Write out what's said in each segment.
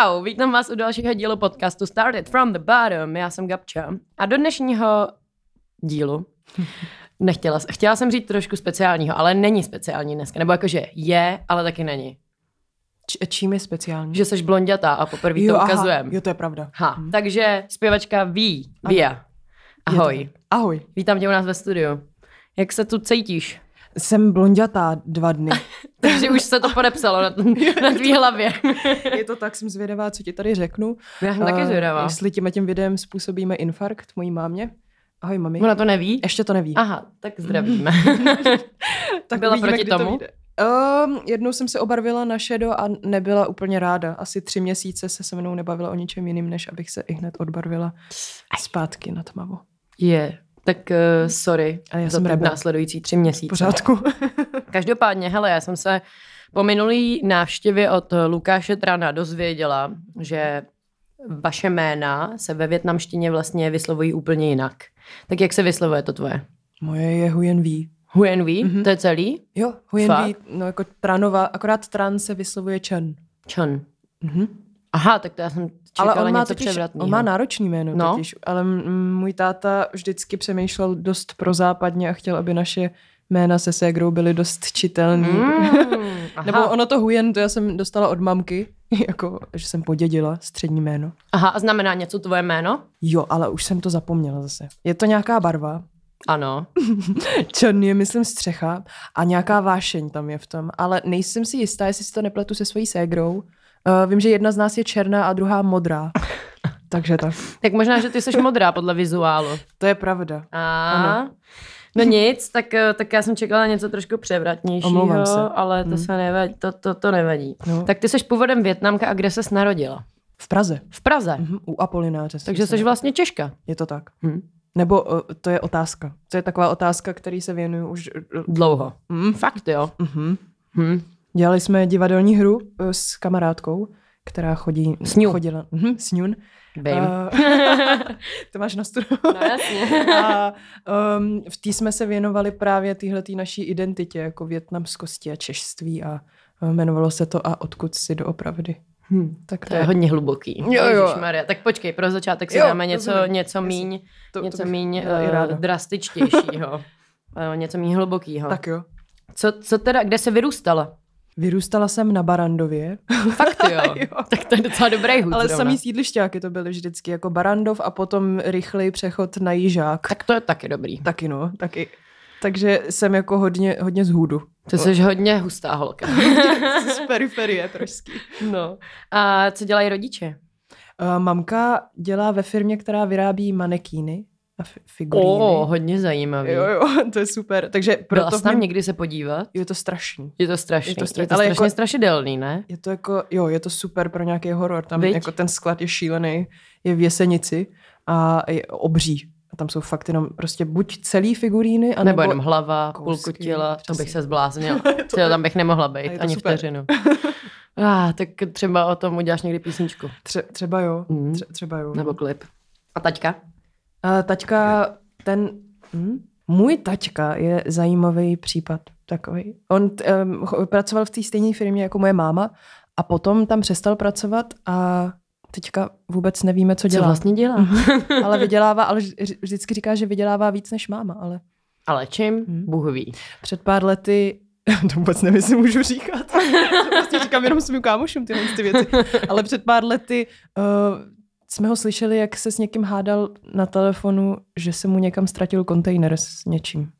Čau, vítám vás u dalšího dílu podcastu Started from the Bottom. Já jsem Gabča a do dnešního dílu nechtěla, chtěla jsem říct trošku speciálního, ale není speciální dneska. Nebo jakože je, ale taky není. Č- čím je speciální? Že jsi blondětá a poprvé to ukazujem. Jo, to je pravda. Ha, hmm. takže zpěvačka Ví, Via. Ahoj. Ahoj. Vítám tě u nás ve studiu. Jak se tu cítíš? Jsem blondětá dva dny. Takže už se to podepsalo na, na tvý hlavě. je to tak, jsem zvědavá, co ti tady řeknu. Já jsem taky zvědavá. Jestli tím tím videem způsobíme infarkt mojí mámě. Ahoj, mami. Ona to neví? Ještě to neví. Aha, tak zdravíme. tak Byla uvidíme, proti kdy to tomu? vyjde. Um, jednou jsem se obarvila na šedo a nebyla úplně ráda. Asi tři měsíce se se mnou nebavila o ničem jiným, než abych se i hned odbarvila zpátky na tmavo. Je, tak uh, sorry A já za jsem následující tři měsíce. Pořádku. Každopádně, hele, já jsem se po minulý návštěvě od Lukáše Trana dozvěděla, že vaše jména se ve větnamštině vlastně vyslovují úplně jinak. Tak jak se vyslovuje to tvoje? Moje je Huyen V. Huyen V? Mm-hmm. To je celý? Jo, Huyen Fakt? V, no jako Tranova, akorát Tran se vyslovuje Chen. Chan. Mhm. Aha, tak to já jsem čekala Ale on má něco totiž, převratného. on má náročný jméno No. totiž, ale můj táta vždycky přemýšlel dost prozápadně a chtěl, aby naše jména se ségrou byly dost čitelný. Mm. Nebo ono to Huyen, to já jsem dostala od mamky, jako, že jsem podědila střední jméno. aha, a znamená něco tvoje jméno? Jo, ale už jsem to zapomněla zase. Je to nějaká barva. Ano. Černý je, myslím, střecha a nějaká vášeň tam je v tom. Ale nejsem si jistá, jestli si to nepletu se svojí ségrou. Uh, vím, že jedna z nás je černá a druhá modrá. Takže tak. Tak možná, že ty jsi modrá podle vizuálu. To je pravda. A Ano. No nic, tak, eh, tak já jsem čekala něco trošku převratnějšího, Omlouvám se. ale to Hmm. se nevadí, to, to, to nevadí. No. Tak ty jsi původem Větnamka a kde ses narodila? V Praze. V Praze. Mhm, u Apolináře. Takže jsi vlastně Češka. Je to tak. Hm. Nebo uh, to je otázka. To je taková otázka, který se věnuju už... Uh, Dlouho. mm, Fakt jo. mhm. Hm. Dělali jsme divadelní hru uh, s kamarádkou, která chodí... Sňu. Chodila. Mhm, Sňun. Vím. Uh, to máš na studiu. No jasně. A um, v té jsme se věnovali právě téhletý naší identitě, jako větnamskosti a češství a uh, jmenovalo se to A odkud si doopravdy. Hm. Tak To je hodně hluboký. Jo, jo. Ježišmarja. Tak počkej, pro začátek si Jo, dáme něco, rozumím. něco míň, to, něco to míň uh, drastičtějšího. Uh, něco míň hlubokýho. Tak jo. Co, co teda, kde se vyrůstala? Vyrůstala jsem na Barandově, Fakt jo. Jo. Tak to je docela dobrý hud ale samý sídlišťáky to byly vždycky, jako Barandov a potom rychlej přechod na Jižák. Tak to je taky dobrý. Taky no, taky. Takže jsem jako hodně, hodně z hůdu. Ty jsi hodně hustá holka. z periferie trošku. No. A co dělají rodiče? Uh, mamka dělá ve firmě, která vyrábí manekíny a fi- figuríny. O, hodně zajímavý. Jo, jo, to je super. Takže Byla proto jsi tam mě... někdy se podívat? je to strašný. Je to strašný. Je to strašný. Je to Ale strašně jako- strašidelný, ne? Je to jako, jo, je to super pro nějaký horor. Tam Viď? jako ten sklad je šílený, je v Jesenici a je obří. A tam jsou fakt jenom prostě buď celý figuríny, Nebo, anebo... jenom hlava, půlku kousky, těla, to přesně. bych se zbláznila. To- tam bych nemohla být, to ani super. vteřinu. Ah, tak třeba o tom uděláš někdy písničku. Tře- třeba jo, Mm. tře- třeba jo. Nebo klip. A taťka? A taťka, ten... Hm? Můj taťka je zajímavý případ takový. On um, pracoval v té stejné firmě jako moje máma a potom tam přestal pracovat a teďka vůbec nevíme, co Co dělá. vlastně dělá? Mhm. ale vydělává, ale vž- vždycky říká, že vydělává víc než máma, ale Ale čím? Hmm. Bůh ví. před pár lety, to vůbec nevím, jestli můžu říkat, vlastně říkám jenom svým kámošům tyhle ty věci, ale před pár lety uh, jsme ho slyšeli, jak se s někým hádal na telefonu, že se mu někam ztratil kontejner s něčím.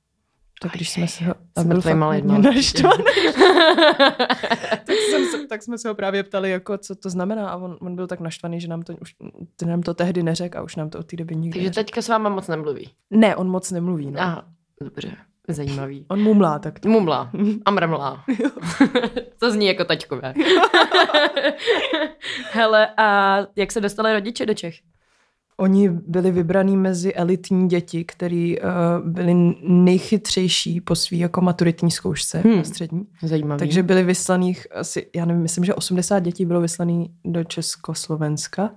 Tak když jsme se ho... A byl fakt tak, jsem se, tak jsme se ho právě ptali, jako, co to znamená a on, on byl tak naštvaný, že nám to, už, ten nám to tehdy neřekl a už nám to od té doby nikdy Takže neřekl. teďka s váma moc nemluví. Ne, on moc nemluví. No. Aha, dobře. Zajímavý. On mumlá tak. to- Mumla a mrmlá. to zní jako taťkové. Hele, a jak se dostali rodiče do Čech? Oni byli vybraní mezi elitní děti, který uh, byli nejchytřejší po svý jako maturitní zkoušce hmm. na střední. Zajímavý. Takže byli vyslaných asi, já nevím, myslím, že 80 dětí bylo vyslaných do Československa.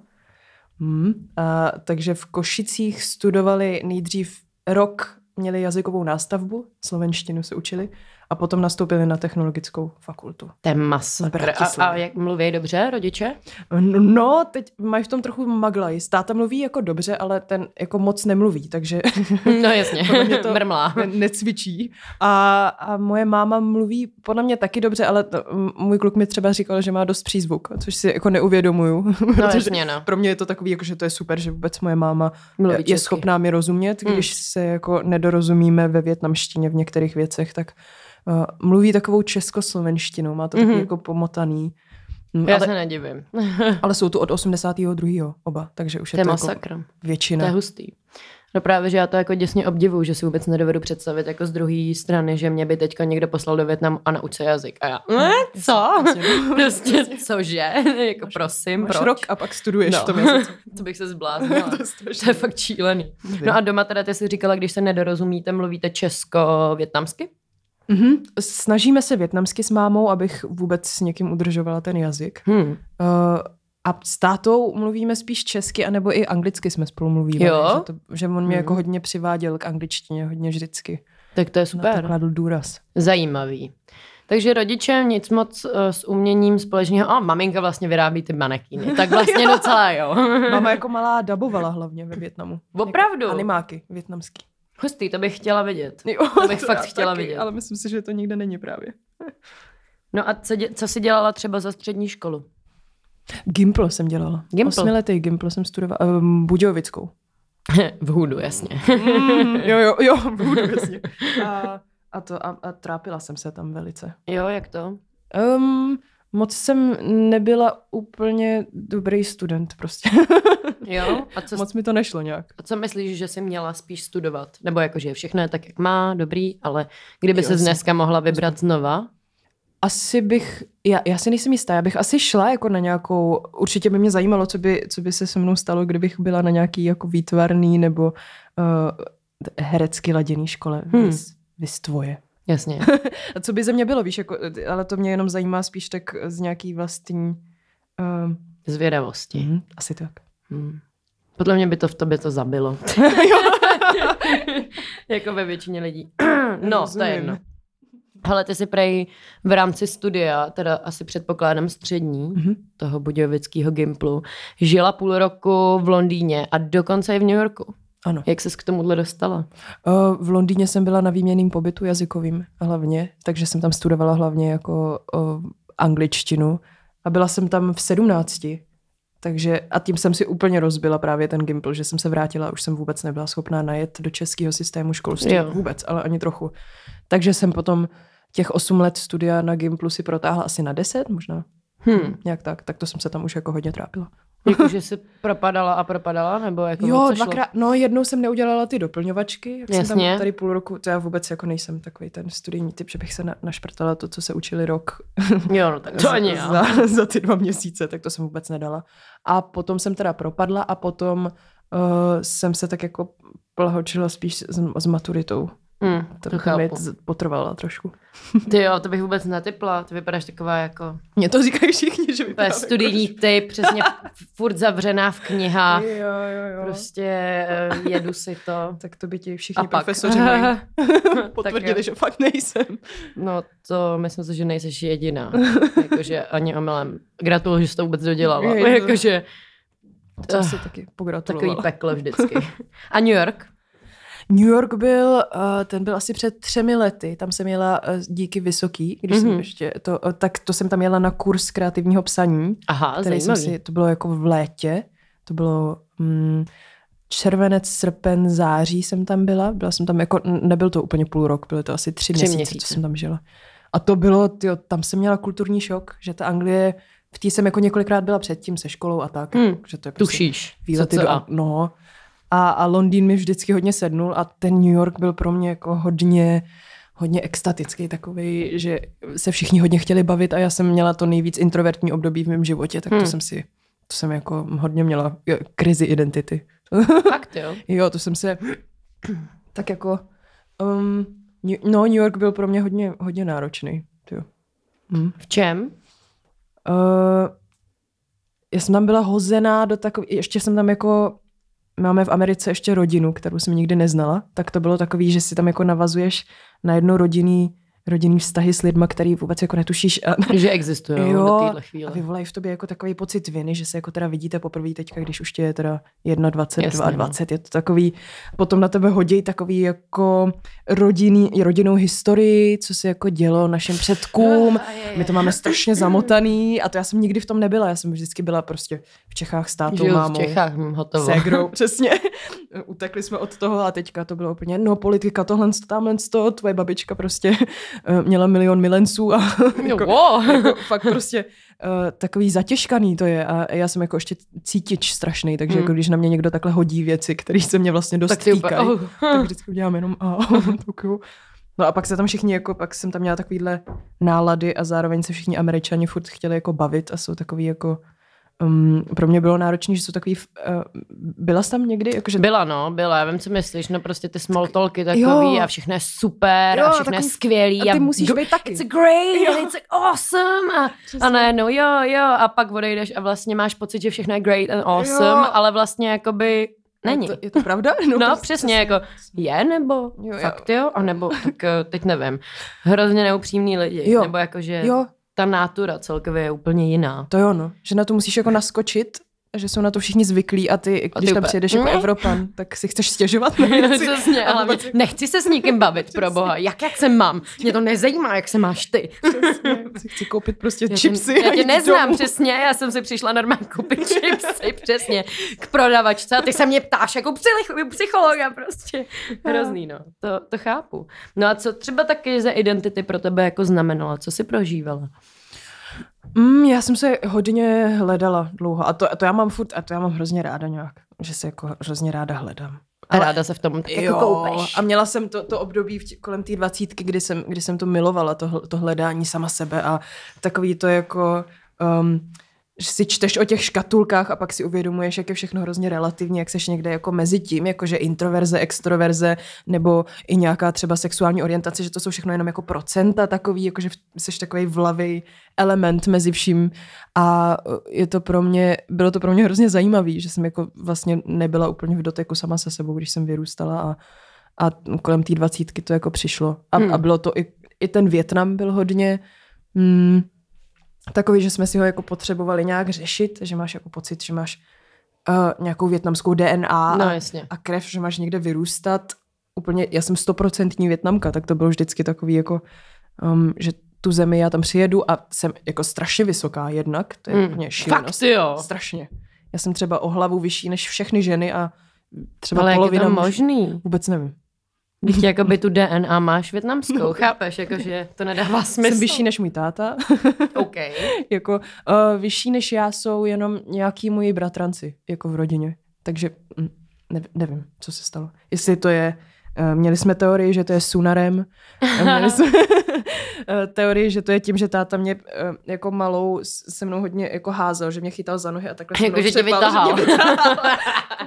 Hmm. A, takže v Košicích studovali nejdřív rok měli jazykovou nástavbu, slovenštinu se učili a potom nastoupili na technologickou fakultu. To je masakr. A, a jak mluví dobře rodiče? No, teď mají v tom trochu maglaj. Táta mluví jako dobře, ale ten jako moc nemluví, takže... No jasně, to mrmlá. Ne, necvičí. A, a moje máma mluví podle mě taky dobře, ale to, můj kluk mi třeba říkal, že má dost přízvuk, což si jako neuvědomuju. No jasně, no. Pro mě je to takový, jako, že to je super, že vůbec moje máma mluví je schopná mi rozumět, když hmm. se jako nedorozumíme ve větnamštině v některých věcech, tak uh, mluví takovou českoslovenštinou, má to mm-hmm. takový jako pomotaný. Mm, Já ale, se nedivím. ale jsou tu od 82. oba, takže už je to, to masakr. Jako většina. To je hustý. No právě, že já to jako děsně obdivuju, že si vůbec nedovedu představit jako z druhé strany, že mě by teďka někdo poslal do Větnamu a nauč se jazyk. A já, ne, co? prostě, cože? jako máš, prosím, máš proč? rok a pak studuješ no. v tom jazyce. to bych se zbláznila. to, to je fakt šílený. No a doma teda ty jsi říkala, když se nedorozumíte, mluvíte česko-větnamsky? Mm-hmm. Snažíme se větnamsky s mámou, abych vůbec s někým udržovala ten jazyk. Hmm. Uh, a s tátou mluvíme spíš česky, anebo i anglicky jsme spolu mluvili. Jo? Že, to, že on mě hmm. jako hodně přiváděl k angličtině, hodně vždycky. Tak to je super. Na to kladl důraz. Zajímavý. Takže rodiče nic moc uh, s uměním společného. A maminka vlastně vyrábí ty manekíny. Tak vlastně jo. docela jo. Mama jako malá dabovala hlavně ve Větnamu. Opravdu? Jako animáky větnamský. Hustý, to bych chtěla vidět. Jo, to bych to fakt chtěla taky, vidět. Ale myslím si, že to nikde není právě. No a co, dě, co jsi dělala třeba za střední školu? Gimpl jsem dělala. Gimpl? Osmiletý Gimpl jsem studovala. Um, Budějovickou. v Hudu, jasně. mm, jo, jo, jo, v Hudu, jasně. A, a, to, a, a trápila jsem se tam velice. Jo, jak to? Um, moc jsem nebyla úplně dobrý student prostě. Jo? A co, moc mi to nešlo nějak. A co myslíš, že jsi měla spíš studovat? Nebo jakože všechno je tak, jak má, dobrý, ale kdyby se dneska mohla vybrat znova? Asi bych, já, já si nejsem jistá, já bych asi šla jako na nějakou, určitě by mě zajímalo, co by, co by se se mnou stalo, kdybych byla na nějaký jako výtvarný nebo uh, herecky laděný škole. Hmm. Vys, vys tvoje. Jasně. a co by ze mě bylo, víš, jako, ale to mě jenom zajímá spíš tak z nějaký vlastní... Uh, Zvědavosti. Mm, asi tak. Hmm. Podle mě by to v tobě to zabilo. jako ve většině lidí. no, Rozumím. to je jedno. Ale ty si prej v rámci studia, teda asi předpokládám střední, mm-hmm. toho budějovického Gimplu, žila půl roku v Londýně a dokonce i v New Yorku. Ano. Jak se k tomuhle dostala? Uh, v Londýně jsem byla na výměným pobytu jazykovým hlavně, takže jsem tam studovala hlavně jako uh, angličtinu a byla jsem tam v sedmnácti. Takže a tím jsem si úplně rozbila právě ten Gimpl, že jsem se vrátila a už jsem vůbec nebyla schopná najet do českého systému školství. Jo. Vůbec, ale ani trochu. Takže jsem potom těch osm let studia na Gimplu si protáhla asi na deset možná. Hmm. Nějak tak. Tak to jsem se tam už jako hodně trápila. Jakože jsi propadala a propadala? Nebo jako jo, dvakrát, no jednou jsem neudělala ty doplňovačky, jak Jasně. jsem tam tady půl roku, to já vůbec jako nejsem takový ten studijní typ, že bych se na, našprtala to, co se učili rok. Jo, no tak to ani za, za, za ty dva měsíce, tak to jsem vůbec nedala. A potom jsem teda propadla a potom uh, jsem se tak jako plahočila spíš s, s maturitou. Mm, to, to chápu. potrvala trošku. Ty jo, to bych vůbec netypla. Ty vypadáš taková jako... Mně to říkají všichni, že vypadá studijní jako... typ, přesně furt zavřená v knihách. Jo, jo, jo. Prostě eh, jedu si to. Tak to by ti všichni A profesoři mají potvrdili, že fakt nejsem. No to myslím si, že nejseš jediná. Jakože ani omylem. Gratuluju, že jsi to vůbec dodělala. Jakože... To si taky pogratulovala. Takový peklo vždycky. A New York? New York byl, uh, ten byl asi před třemi lety, tam jsem jela uh, díky Vysoký, když mm-hmm. jsem mhm. ještě, to, uh, tak to jsem tam jela na kurz kreativního psaní. Aha, který jsem si, to bylo jako v létě, to bylo um, červenec, srpen, září jsem tam byla, byla jsem tam jako, nebyl to úplně půl rok, byly to asi tři, tři měsíce, měsíce, co jsem tam žila. A to bylo, tyjo, tam jsem měla kulturní šok, že ta Anglie, v té jsem jako několikrát byla předtím se školou a tak. Hmm, že to je prostě Tušíš. Výlety do, no, a, a Londýn mi vždycky hodně sednul a ten New York byl pro mě jako hodně hodně extatický takový, že se všichni hodně chtěli bavit a já jsem měla to nejvíc introvertní období v mém životě, tak to hmm. jsem si, to jsem jako hodně měla krizi identity. Fakt jo? jo, to jsem se tak jako um, no New York byl pro mě hodně, hodně náročný. Jo. Hm. V čem? Uh, já jsem tam byla hozená do takový, ještě jsem tam jako máme v Americe ještě rodinu, kterou jsem nikdy neznala, tak to bylo takový, že si tam jako navazuješ na jedno rodinný rodinný vztahy s lidma, který vůbec jako netušíš. A, že existují jo, do téhle chvíle. A vyvolají v tobě jako takový pocit viny, že se jako teda vidíte poprvé teďka, když už tě je teda 21, Jasně, 22, no. 20, je to takový, potom na tebe hodí takový jako rodinný, rodinnou historii, co se jako dělo našim předkům. My to máme strašně zamotaný a to já jsem nikdy v tom nebyla, já jsem vždycky byla prostě v Čechách s tátou, Žiju mámou. v Čechách, hotovo. Ségrou, přesně. Utekli jsme od toho a teďka to bylo úplně, no politika, tohle, tamhle, to, tvoje babička prostě měla milion milenců a jako, Wow. jako fakt prostě uh, takový zatěžkaný to je a já jsem jako ještě cítič strašný, takže Hmm. jako když na mě někdo takhle hodí věci, které se mě vlastně dost Tak týkají, oh. tak vždycky udělám jenom a jo. No a pak se tam všichni, jako, pak jsem tam měla takovýhle nálady a zároveň se všichni američani furt chtěli jako bavit a jsou takový jako Um, pro mě bylo náročné, že jsou takový... Uh, byla jsi tam někdy? Jako, že... Byla, no, byla, já vím, co myslíš, no prostě ty small talky takový Jo. a všechno je super Jo, a všechno takový- je skvělý. a ty musíš být taky. It's great, Jo. it's awesome. A, a najednou jo, jo, a pak odejdeš a vlastně máš pocit, že všechno je great and awesome, Jo. ale vlastně jakoby není. Je to, je to pravda? No, prostě přesně, jako je nebo Jo, jo, fakt jo, a nebo tak eh, teď nevím. Hrozně neupřímní lidi, Jo. nebo jako, že Jo, ta nátura celkově je úplně jiná. to jo, no. Že na to musíš jako naskočit, že jsou na to všichni zvyklí a ty, A když ty tam úplně, přijedeš jako ne. Evropan, tak si chceš stěžovat věci. Přesně, ale jako- nechci se s nikým bavit, pro boha. Jak, jak se mám? Mě to nezajímá, jak se máš ty. Přesně, si chci koupit prostě Já chipsy. tě, já tě neznám domů. přesně, já jsem si přišla normálně koupit chipsy, přesně, k prodavačce a ty se mě ptáš jako psych- psychologa prostě. Hrozný, no, to, to chápu. No a co třeba taky za identity pro tebe jako znamenala, co jsi prožívala? Mm, já jsem se hodně hledala dlouho a to, a to já mám furt, a to já mám hrozně ráda nějak, že se jako hrozně ráda hledám. A ráda se v tom tak jako koupeš. a měla jsem to, to období v kolem té dvacítky, kdy jsem, kdy jsem to milovala, to, to hledání sama sebe a takový to jako, um, že si čteš o těch škatulkách a pak si uvědomuješ, jak je všechno hrozně relativní, jak seš někde jako mezi tím, jakože introverze, extroverze, nebo i nějaká třeba sexuální orientace, že to jsou všechno jenom jako procenta takový, jakože seš takový vlavý element mezi vším a uh, je to pro mě, bylo to pro mě hrozně zajímavý, že jsem jako vlastně nebyla úplně v doteku sama se sebou, když jsem vyrůstala a, a kolem té dvacítky to jako přišlo. A, Hmm. a bylo to i, i ten Větnam byl hodně mm, takový, že jsme si ho jako potřebovali nějak řešit, že máš jako pocit, že máš uh, nějakou větnamskou DNA No a, jasně. a krev, že máš někde vyrůstat. Úplně, já jsem stoprocentní větnamka, tak to bylo vždycky takový jako, um, že tu zemi já tam přijedu a jsem jako strašně vysoká jednak, to je Mm. úplně šílenost. Fakt jo. Strašně. Já jsem třeba o hlavu vyšší než všechny ženy a třeba Ale jak je polovina to možný? Vůbec nevím. Teď jakoby tu DNA máš větnamskou, chápeš? Jakože to nedává smysl. Jsem vyšší než můj táta. OK. jako uh, vyšší než já jsou jenom nějaký moji bratranci, jako v rodině. Takže mm, ne, nevím, co se stalo. Jestli to je, uh, měli jsme teorii, že to je sunarem, měli jsme eh, teorii, že to je tím, že táta mě uh, jako malou se mnou hodně jako házel, že mě chytal za nohy a takhle se Jako, mnou že tě vytahal. Že mě vytahal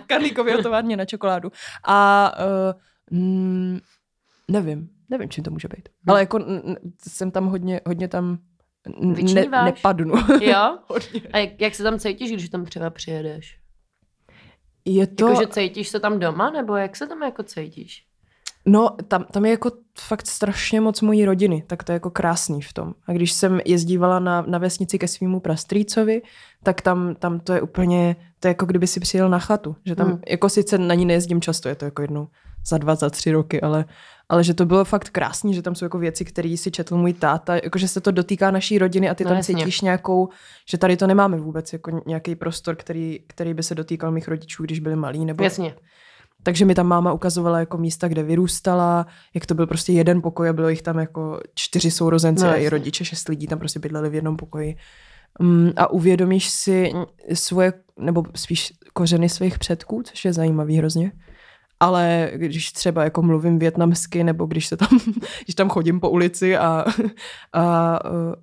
v Karlíkově továrně na čokoládu. A uh, mm, nevím, nevím, čím to může být. Ale jako n- jsem tam hodně, hodně tam ne, nepadnu. Jo? Hodně. A jak, jak se tam cítíš, když tam třeba přijedeš? Je to, Jako, že cítíš se tam doma, nebo jak se tam jako cítíš? no tam, tam je jako fakt strašně moc mojí rodiny, tak to je jako krásný v tom. A když jsem jezdívala na, na vesnici ke svýmu prastrýcovi, tak tam, tam to je úplně, to je jako kdyby si přijel na chatu, že tam, Hmm. hmm. jako sice na ní nejezdím často, je to jako jednou za dva, za tři roky, ale, ale že to bylo fakt krásný, že tam jsou jako věci, které si četl můj táta, jako že se to dotýká naší rodiny a ty No tam jasně. cítíš nějakou, že tady to nemáme vůbec, jako nějaký prostor, který, který by se dotýkal mých rodičů, když byli malí, nebo Jasně. takže mi tam máma ukazovala jako místa, kde vyrůstala, jak to byl prostě jeden pokoj a bylo jich tam jako čtyři sourozenci No, a i rodiče, šest lidí tam prostě bydleli v jednom pokoji. Um, a uvědomíš si svoje, nebo spíš kořeny svých předků, což je zajímavý hrozně. Ale když třeba jako mluvím větnamsky, nebo když se tam, když tam chodím po ulici a, a uh,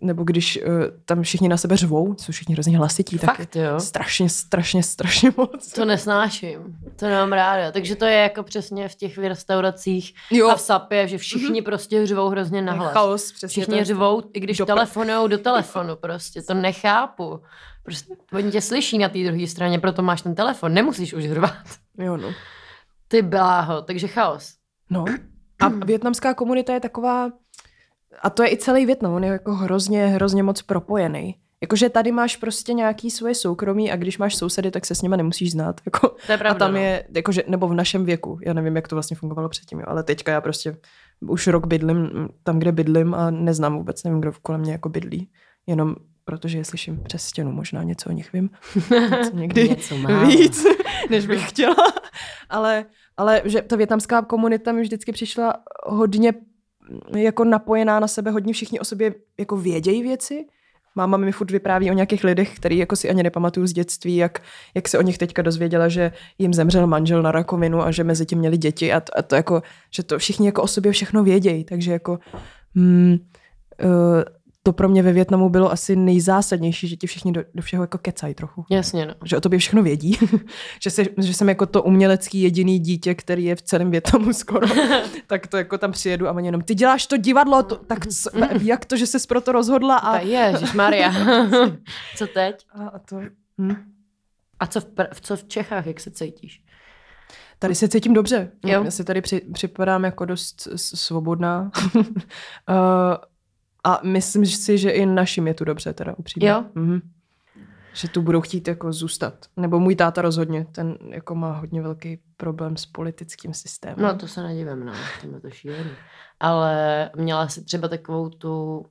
nebo když uh, tam všichni na sebe řvou, jsou všichni hrozně hlasití, tak Fakt, jo. strašně, strašně, strašně moc. To nesnáším, to nemám ráda. Takže to je jako přesně v těch restauracích Jo. a v sapě, že všichni prostě řvou hrozně nahlas. Chaos, přesně. Všichni to- řvou, i když do- telefonují do telefonu prostě, to nechápu. Prostě oni tě slyší na té druhé straně, proto máš ten telefon, nemusíš už řvat. Jo, no. Ty bláho, takže chaos. No. A větnamská komunita je taková, a to je i celý Větnam, on je jako hrozně, hrozně moc propojený. Jakože tady máš prostě nějaký svoje soukromí a když máš sousedy, tak se s nima nemusíš znát. Jako, To je a pravda, tam no. je, jakože, nebo v našem věku, já nevím, jak to vlastně fungovalo předtím, jo, ale teďka já prostě už rok bydlím mm, tam, kde bydlím a neznám vůbec, nevím, kdo kolem mě jako bydlí. Jenom protože je slyším přes stěnu, možná něco o nich vím. Něco někdy Něco málo. víc, než bych chtěla. Ale, ale že ta větnamská komunita mi vždycky přišla hodně mm, jako napojená na sebe, hodně všichni o sobě jako vědějí věci. Máma mi furt vypráví o nějakých lidech, který jako si ani nepamatuju z dětství, jak, jak se o nich teďka dozvěděla, že jim zemřel manžel na rakovinu a že mezi tím měli děti a to, a to jako, že to všichni jako o sobě všechno vědějí, takže jako hmm, uh, to pro mě ve Větnamu bylo asi nejzásadnější, že ti všichni do, do všeho jako kecají trochu Jasně, no. že o tobě všechno vědí, že, se, že jsem jako to umělecký jediný dítě, který je v celém Větnamu skoro, tak to jako tam přijedu a oni jenom, ty děláš to divadlo, to, tak co, jak to, že ses pro to rozhodla a, Ježíš Maria. Co teď? a, a to, hm. A co v, co v Čechách, jak se cítíš? Tady se cítím dobře. Jo. Já si tady při, připadám jako dost svobodná. uh, a myslím si, že i našim je tu dobře teda upřímně. Jo? Mhm. Že tu budou chtít jako zůstat. Nebo můj táta rozhodně, ten jako má hodně velký problém s politickým systémem. No to se nedivím, no, to je to šílený. Ale měla jsi třeba takovou tu,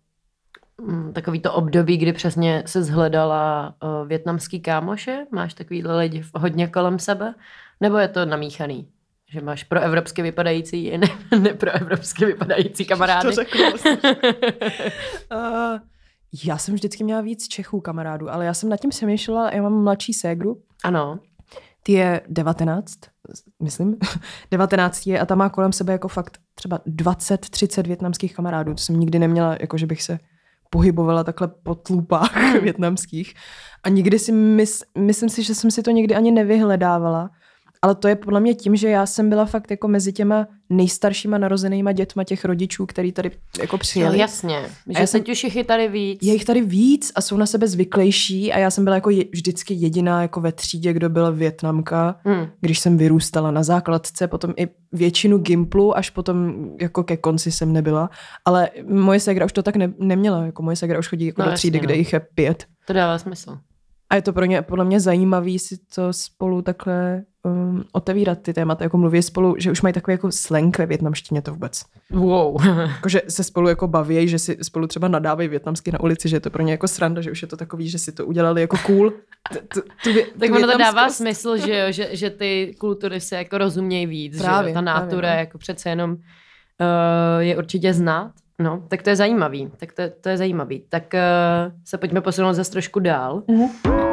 mm, takový to období, kdy přesně se zhledala uh, větnamský kámoše? Máš takovýhle lidi hodně kolem sebe? Nebo je to namíchaný? Že máš pro evropsky vypadající i ne, ne pro evropsky vypadající kamarády? To řekl vlastně. uh, já jsem vždycky měla víc Čechů kamarádů, ale já jsem nad tím přemýšlela, já mám mladší ségru, Ano. ty je 19, myslím, 19 je a ta má kolem sebe jako fakt třeba 20-30 větnamských kamarádů. To jsem nikdy neměla, jako že bych se pohybovala takhle po tlupách větnamských. A nikdy si mys, myslím si, že jsem si to nikdy ani nevyhledávala. Ale to je podle mě tím, že já jsem byla fakt jako mezi těma nejstaršíma narozenýma dětma těch rodičů, který tady jako přijeli. jasně. Že já jsem... teď už jich je tady víc. Je jich tady víc a jsou na sebe zvyklejší a já jsem byla jako je, vždycky jediná jako ve třídě, kdo byla Větnamka, Hmm. když jsem vyrůstala na základce, potom i většinu gimplu, až potom jako ke konci jsem nebyla, ale moje ségra už to tak ne, neměla, jako moje ségra už chodí jako No, do třídy, jasně, kde no. jich je pět. To dává smysl. A je to pro ně, podle mě zajímavý si to spolu takhle um, otevírat ty témata, jako mluví spolu, že už mají takový jako slang ve větnamštině to vůbec. Wow. Jako, že se spolu jako baví, že si spolu třeba nadávají větnamsky na ulici, že je to pro ně jako sranda, že už je to takový, že si to udělali jako cool. Tak ono to dává smysl, že, jo, že, že ty kultury se jako rozumějí víc. Právě, že? Ta nátura no. jako přece jenom uh, je určitě znát. No, tak to je zajímavý. Tak to, to je zajímavý. Tak uh, se pojďme posunout zase trošku dál. Mhm.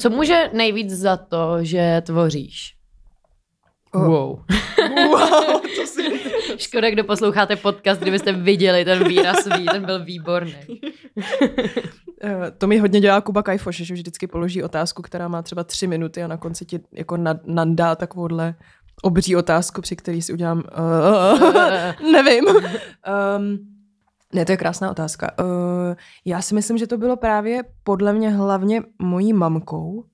Co může nejvíc za to, že tvoříš? Oh. Wow. Wow, to si... Škoda, kdo posloucháte podcast, kdybyste viděli ten výraz, ten byl výborný. Eh, To mi hodně dělá Kuba Kajfoš, že vždycky položí otázku, která má třeba tři minuty a na konci ti jako nandá takovouhle obří otázku, při který si udělám uh, nevím. Um, ne, to je krásná otázka. Uh, já si myslím, že to bylo právě podle mě hlavně mojí mamkou.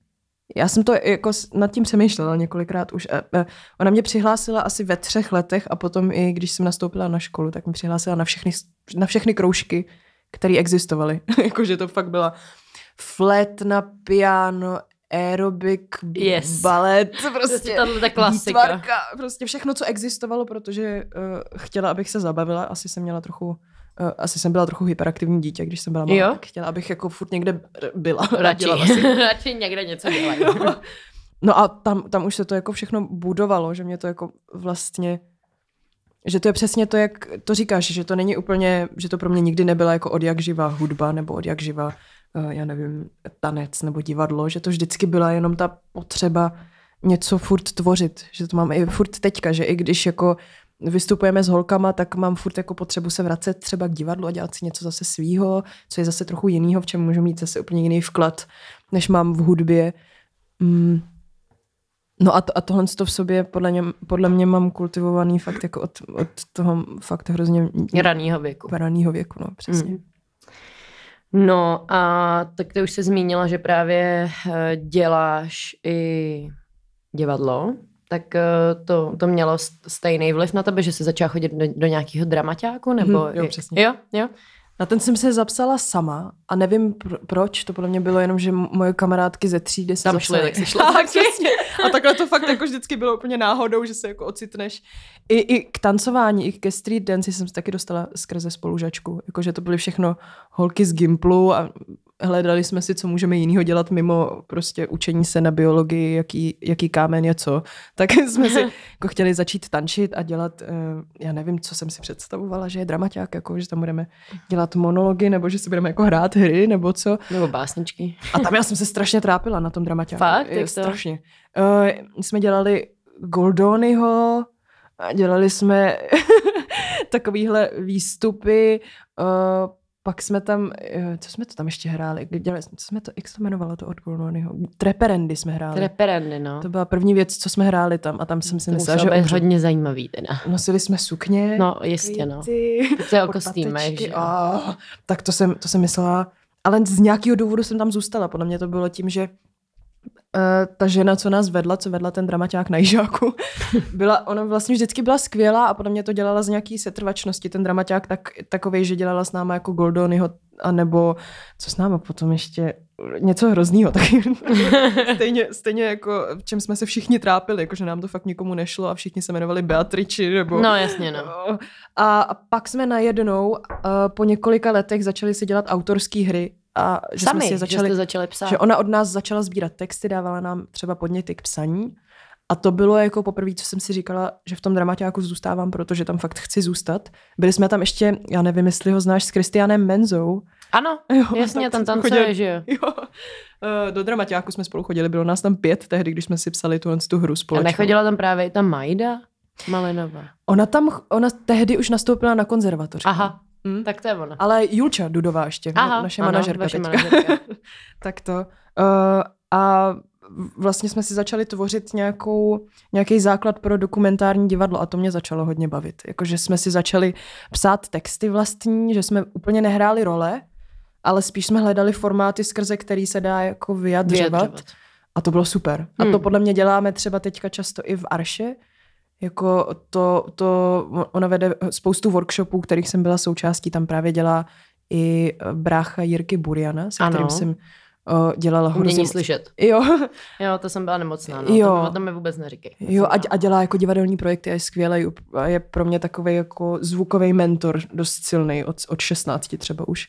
Já jsem to jako nad tím přemýšlela několikrát už. Uh, uh, ona mě přihlásila asi ve třech letech a potom i když jsem nastoupila na školu, tak mě přihlásila na všechny, na všechny kroužky, které existovaly. Jakože to fakt byla flet na piano, aerobik, Yes. balet, Prostě prostě ta klasika. výtvarka, prostě všechno, co existovalo, protože uh, chtěla, abych se zabavila, asi jsem měla trochu, asi jsem byla trochu hyperaktivní dítě, když jsem byla malá, Jo? tak chtěla, abych jako furt někde byla. Radši, radši někde něco dělají. No a tam, tam už se to jako všechno budovalo, že mě to jako vlastně, že to je přesně to, jak to říkáš, že to není úplně, že to pro mě nikdy nebyla jako od jak živá hudba nebo od jak živá, uh, já nevím, tanec nebo divadlo, že to vždycky byla jenom ta potřeba něco furt tvořit, že to mám i furt teďka, že i když jako vystupujeme s holkama, tak mám furt jako potřebu se vracet třeba k divadlu a dělat si něco zase svýho, co je zase trochu jinýho, v čem můžu mít zase úplně jiný vklad, než mám v hudbě. Mm. No a, to, a tohle to v sobě podle, ně, podle mě mám kultivovaný fakt jako od, od toho fakt hrozně raného věku. Raného věku, no přesně. Mm. No a tak ty už se zmínila, že právě eh, děláš i divadlo, tak eh, to, to mělo stejný vliv na tebe, že jsi začala chodit do, do nějakého dramaťáku? Nebo hmm, jo, přesně. Jo, jo. Na ten jsem se zapsala sama a nevím pr- proč, to podle mě bylo jenom, že moje kamarádky ze třídy se Tam šly, tak si šla. tak, A takhle to fakt jako vždycky bylo úplně náhodou, že se jako ocitneš. I, I k tancování, i ke street dance jsem se taky dostala skrze spolužačku. Jakože to byly všechno holky z Gimplu a hledali jsme si, co můžeme jinýho dělat mimo prostě učení se na biologii, jaký, jaký kámen je co. Tak jsme si jako chtěli začít tančit a dělat, uh, já nevím, co jsem si představovala, že je dramaťák, jako, že tam budeme dělat monology, nebo že si budeme jako hrát hry, nebo co. Nebo básničky. A tam já jsem se strašně trápila na tom dramaťáku. Fakt? Je, strašně. Uh, jsme dělali Goldonyho, dělali jsme takovýhle výstupy, uh, pak jsme tam, eh, co jsme to tam ještě hráli? Dělali, co jsme to, jak se to jmenovalo to od Golnonyho? Treperendy jsme hráli. Treperendy, no. To byla první věc, co jsme hráli tam a tam jsem si myslela, že... To hodně zajímavý teda. Nosili jsme sukně. No, jistě, no. To je o kostýmech, že? Oh, tak to jsem, to jsem myslela, ale z nějakého důvodu jsem tam zůstala. Podle mě to bylo tím, že ta žena, co nás vedla, co vedla ten dramaťák na Jižáku, byla, ona vlastně vždycky byla skvělá a podle mě to dělala z nějaký setrvačnosti. Ten dramaťák tak, takovej, že dělala s náma jako Goldonyho, anebo co s náma potom ještě, něco hroznýho. Taky, stejně, stejně jako v čem jsme se všichni trápili, jako že nám to fakt nikomu nešlo a všichni se jmenovali Beatriči. Nebo, no jasně, no. A, a pak jsme najednou uh, po několika letech začali si dělat autorské hry a že Sami, jsme si začali, že začali psát. Že ona od nás začala sbírat texty, dávala nám třeba podněty k psaní. A to bylo jako poprvé, co jsem si říkala, že v tom dramaťáku zůstávám, protože tam fakt chci zůstat. Byli jsme tam ještě, já nevím, jestli ho znáš, s Kristianem Menzou. Ano, jo, jasně, tam tam chodili, že jo. jo. Eh, do dramaťáku jsme spolu chodili, bylo nás tam pět tehdy, když jsme si psali tu, tu hru společně. A nechodila tam právě i ta Majda Malinová? Ona tam, ona tehdy už nastoupila na konzervatoři. Aha, Hmm? Tak to je ona. Ale Julča Dudová ještě, Aha, naše ano, manažerka teďka. Manažerka. tak to. Uh, a vlastně jsme si začali tvořit nějakou, nějaký základ pro dokumentární divadlo a to mě začalo hodně bavit. Jakože jsme si začali psát texty vlastní, že jsme úplně nehráli role, ale spíš jsme hledali formáty, skrze který se dá jako vyjadřovat. vyjadřovat. A to bylo super. Hmm. A to hmm. podle mě děláme třeba teďka často i v Arše, jako to, to, ona vede spoustu workshopů, kterých jsem byla součástí, tam právě dělá i brácha Jirky Buriana, se ano. kterým jsem uh, dělala hrozně... Mění slyšet. Jo. jo, to jsem byla nemocná, no. Jo. To, to mi vůbec neříkej. Jo, a, a dělá jako divadelní projekty a je skvělý. A je pro mě takový jako zvukový mentor dost silný od, od 16 třeba už.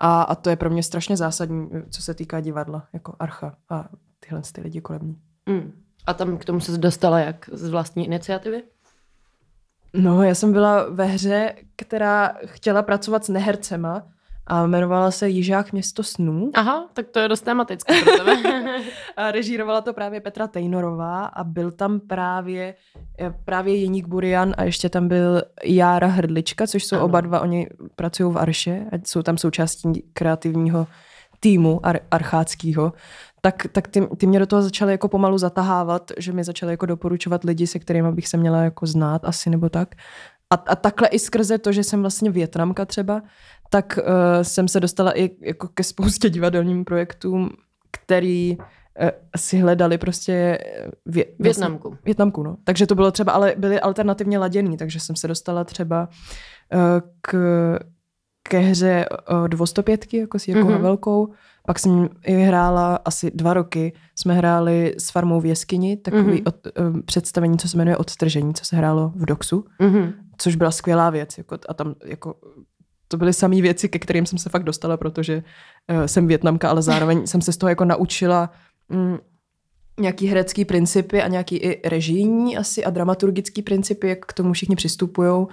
A, a to je pro mě strašně zásadní, co se týká divadla, jako Archa a tyhle ty lidi kolem ní. Mm. A tam k tomu se dostala jak z vlastní iniciativy? No, já jsem byla ve hře, která chtěla pracovat s nehercema a jmenovala se Jižák město snů. Aha, tak to je dost tematické pro tebe. a režírovala to právě Petra Tejnorová a byl tam právě eh, právě Jeník Burian a ještě tam byl Jára Hrdlička, což jsou ano. oba dva, oni pracují v Arše a jsou tam součástí kreativního týmu ar- archáckého tak, tak ty, ty mě do toho začaly jako pomalu zatahávat, že mi začaly jako doporučovat lidi, se kterými bych se měla jako znát asi nebo tak. A, a takhle i skrze to, že jsem vlastně větnamka třeba, tak uh, jsem se dostala i jako ke spoustě divadelním projektům, který uh, si hledali prostě eh, vě, Větnamku. Vlastně, Větnamku, no. Takže to bylo třeba, ale byly alternativně laděný, takže jsem se dostala třeba uh, k, ke hře uh, dvostopětky, jako s Jirkou mm-hmm. Havelkou, pak jsem i hrála asi dva roky, jsme hráli s farmou v jeskyni, takový mm-hmm. od, uh, představení, co se jmenuje Odstržení, co se hrálo v Doxu, mm-hmm. což byla skvělá věc. Jako, a tam jako to byly samé věci, ke kterým jsem se fakt dostala, protože uh, jsem větnamka, ale zároveň jsem se z toho jako naučila um, nějaký herecký principy a nějaký i režijní asi a dramaturgický principy, jak k tomu všichni přistupují,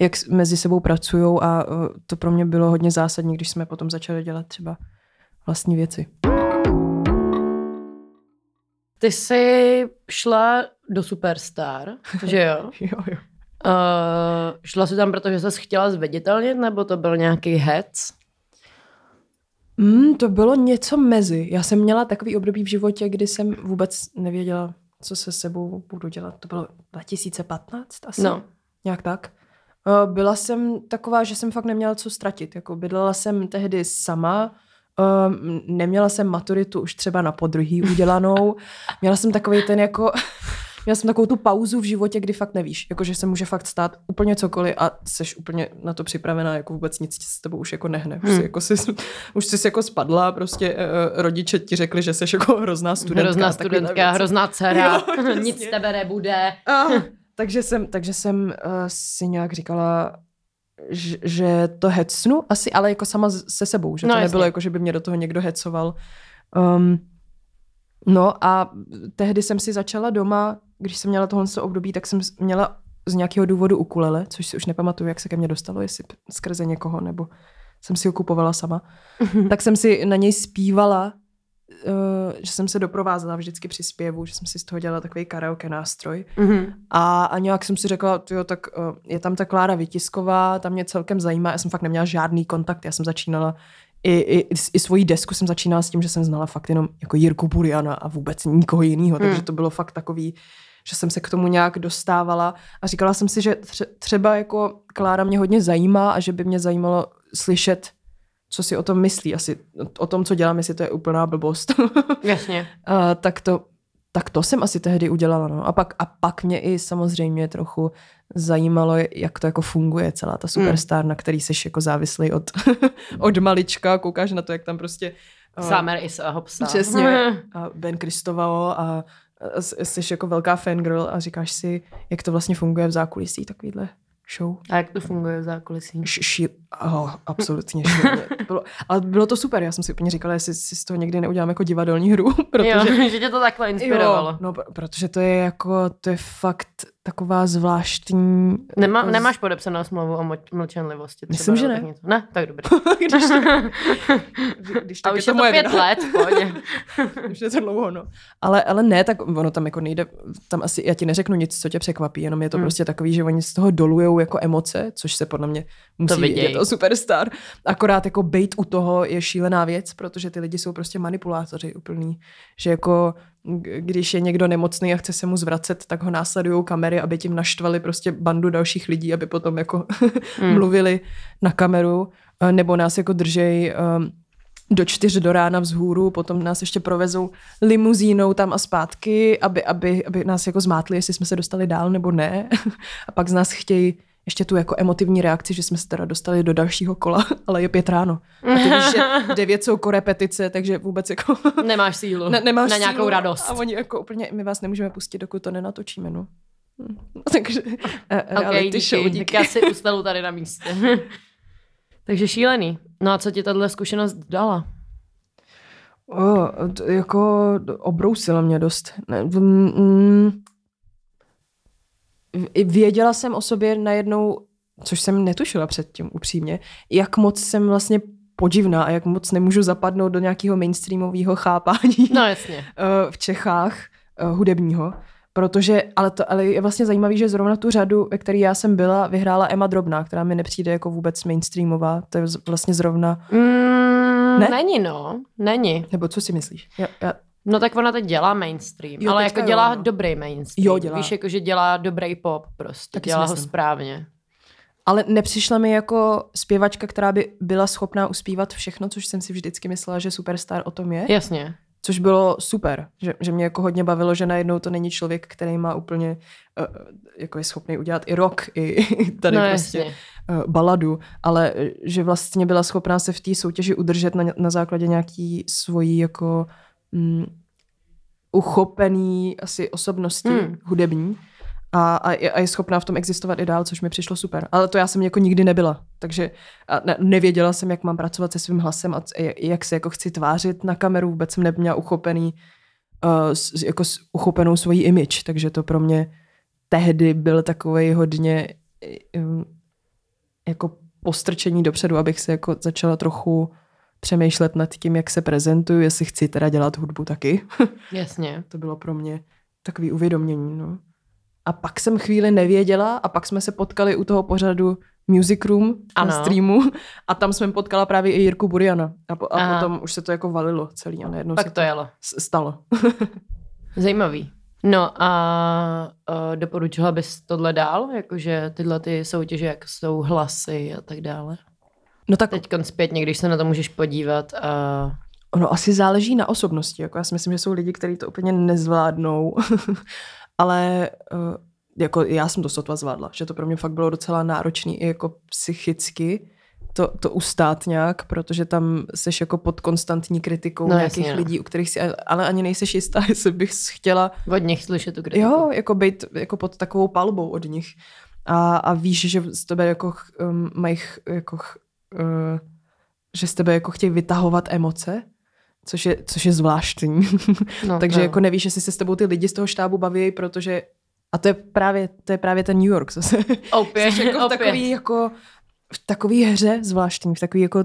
jak mezi sebou pracují a uh, to pro mě bylo hodně zásadní, když jsme potom začali dělat třeba vlastní věci. Ty jsi šla do Superstar, že jo? jo, jo. Uh, šla si tam, protože jsi chtěla zveditelnit, nebo to byl nějaký hec? Mm, to bylo něco mezi. Já jsem měla takový období v životě, kdy jsem vůbec nevěděla, co se sebou budu dělat. To bylo 2015 asi? No. Nějak tak. Uh, Byla jsem taková, že jsem fakt neměla co ztratit. Jako bydlela jsem tehdy sama, uh, neměla jsem maturitu už třeba na podruhý udělanou. Měla jsem takový ten jako... Měla jsem takovou tu pauzu v životě, kdy fakt nevíš, jako že se může fakt stát úplně cokoliv a jsi úplně na to připravená, jako vůbec nic s tebou už jako nehne. Už, Hmm. jsi, jako jsi, už jsi jako spadla, prostě uh, rodiče ti řekli, že jsi jako hrozná studentka. hrozná a studentka, hrozná dcera, Jo, nic z tebe nebude. Ah, takže jsem, takže jsem uh, si nějak říkala, že, že to hecnu asi, ale jako sama se sebou, že No, to jasně. nebylo jako, že by mě do toho někdo hecoval. Um, no a tehdy jsem si začala doma, když jsem měla tohle období, tak jsem měla z nějakého důvodu ukulele, což si už nepamatuju, jak se ke mně dostalo, jestli skrze někoho, nebo jsem si ho kupovala sama. tak jsem si na něj zpívala, uh, že jsem se doprovázela vždycky při zpěvu, že jsem si z toho dělala takový karaoke nástroj. Mhm. A, a nějak jsem si řekla, jo, tak uh, je tam ta Klára Vytisková, tam mě celkem zajímá, já jsem fakt neměla žádný kontakt, já jsem začínala i, i, i svoji desku jsem začínala s tím, že jsem znala fakt jenom jako Jirku Buriana a vůbec nikoho jiného, takže Hmm. to bylo fakt takový, že jsem se k tomu nějak dostávala a říkala jsem si, že tře- třeba jako Klára mě hodně zajímá a že by mě zajímalo slyšet, co si o tom myslí, asi o tom, co dělám, jestli to je úplná blbost. Jasně. A, tak to, tak to jsem asi tehdy udělala. No. A, pak, a pak mě i samozřejmě trochu zajímalo, jak to jako funguje, celá ta superstar, na který jsi jako závislý od, od malička, koukáš na to, jak tam prostě Summer i svého psa. Přesně. a Ben Kristovao a, jsi jako velká fangirl a říkáš si, jak to vlastně funguje v zákulisí takovýhle show. A jak to funguje v zákulisí? Š- ši- oh, absolutně. Bylo, ale bylo to super, já jsem si úplně říkala, jestli si z toho někdy neudělám jako divadelní hru, protože jo, že tě to takhle inspirovalo. Jo, no, pr- protože to je jako, to je fakt taková zvláštní... Nemá, jako z- nemáš podepsanou smlouvu o mlčenlivosti? třeba, Myslím, že ne. tak něco? Ne, tak dobrý. když tak, když A tak už je to moje pět vina. let. Už je to dlouho, no. Ale, ale ne, tak ono tam jako nejde, tam asi, já ti neřeknu nic, co tě překvapí, jenom je to hmm. prostě takový, že oni z toho dolujou jako emoce, což se podle mě musí To vidět, viděj. je to superstar. Akorát jako bejt u toho je šílená věc, protože ty lidi jsou prostě manipulátoři úplný, že jako když je někdo nemocný a chce se mu zvracet, tak ho následují kamery, aby tím naštvali prostě bandu dalších lidí, aby potom jako Hmm. mluvili na kameru, eh, nebo nás jako držej um, do čtyř do rána vzhůru, potom nás ještě provezou limuzínou tam a zpátky, aby, aby, aby nás jako zmátli, jestli jsme se dostali dál nebo ne. A pak z nás chtějí ještě tu jako emotivní reakci, že jsme se teda dostali do dalšího kola, ale je pět ráno. A ty víš, že devět jsou korepetice, takže vůbec jako Nemáš sílu ne, nemáš na nějakou sílu. radost. A oni jako úplně, my vás nemůžeme pustit, dokud to nenatočíme, no. Hm. Takže eh, reality díky. show, díky. Tak já si ustalu tady na místě. Takže šílený. No a co ti tahle zkušenost dala? O, to jako obrousila mě dost. Ne, mm, věděla jsem o sobě najednou, což jsem netušila předtím upřímně, jak moc jsem vlastně podivná a jak moc nemůžu zapadnout do nějakého mainstreamového chápání No jasně. eh, v Čechách eh, hudebního. Protože, ale, to, ale je vlastně zajímavý, že zrovna tu řadu, ve které já jsem byla, vyhrála Emma Drobná, která mi nepřijde jako vůbec mainstreamová. To je vlastně zrovna, Mm, Ne? Není no, není. nebo co si myslíš? Já, já, No tak ona teď dělá mainstream, Jo, ale jako jo, dělá no. dobrý mainstream. Jo, dělá. Víš, jako že dělá dobrý pop prostě, Taky dělá ho správně. Ale nepřišla mi jako zpěvačka, která by byla schopná uspívat všechno, což jsem si vždycky myslela, že Superstar o tom je. Jasně. Což bylo super, že, že mě jako hodně bavilo, že najednou to není člověk, který má úplně, uh, jako je schopný udělat i rock, i, tady no prostě jasně. uh, baladu, ale eh, že vlastně byla schopná se v té soutěži udržet na, na základě nějaký svojí jako mm, uchopený asi osobnosti Hmm. hudební a, a, je, a je schopná v tom existovat i dál, což mi přišlo super. Ale to já jsem jako nikdy nebyla, takže ne, nevěděla jsem, jak mám pracovat se svým hlasem a jak- se jako chci tvářit na kameru, vůbec jsem neměla uchopený uh, s, jako s uchopenou svoji image, takže to pro mě tehdy byl takový hodně um, jako postrčení dopředu, abych se jako začala trochu přemýšlet nad tím, jak se prezentuju, jestli chci teda dělat hudbu taky. Jasně. to bylo pro mě takový uvědomění, no. a pak jsem chvíli nevěděla a pak jsme se potkali u toho pořadu Music Room Ano. na streamu a tam jsem potkala právě i Jirku Buriana a, po, a Aha. potom už se to jako valilo celý a najednou Tak se to jelo. stalo. Zajímavý. No a uh, doporučila bys tohle dál? Jakože tyhle ty soutěže, jako jsou hlasy a tak dále? No tak Teď zpětně, když se na to můžeš podívat a ono asi záleží na osobnosti. Jako já si myslím, že jsou lidi, kteří to úplně nezvládnou, ale uh, jako já jsem to sotva zvládla, že to pro mě fakt bylo docela náročný i jako psychicky to, to ustát nějak, protože tam seš jako pod konstantní kritikou No, nějakých jasně, no. lidí, u kterých si ale ani nejseš jistá, jestli bych chtěla od nich slyšet tu kritiku. jo, jako být jako pod takovou palbou od nich. A, a víš, že z tebe jako um, mají jako uh, že z tebe jako chtějí vytahovat emoce, což je, což je zvláštní. no, Takže no. jako nevíš, jestli se s tebou ty lidi z toho štábu baví, protože a to je právě, to je právě ten New York zase. Opět, jako v opět. takový jako v takový hře zvláštní, v takový jako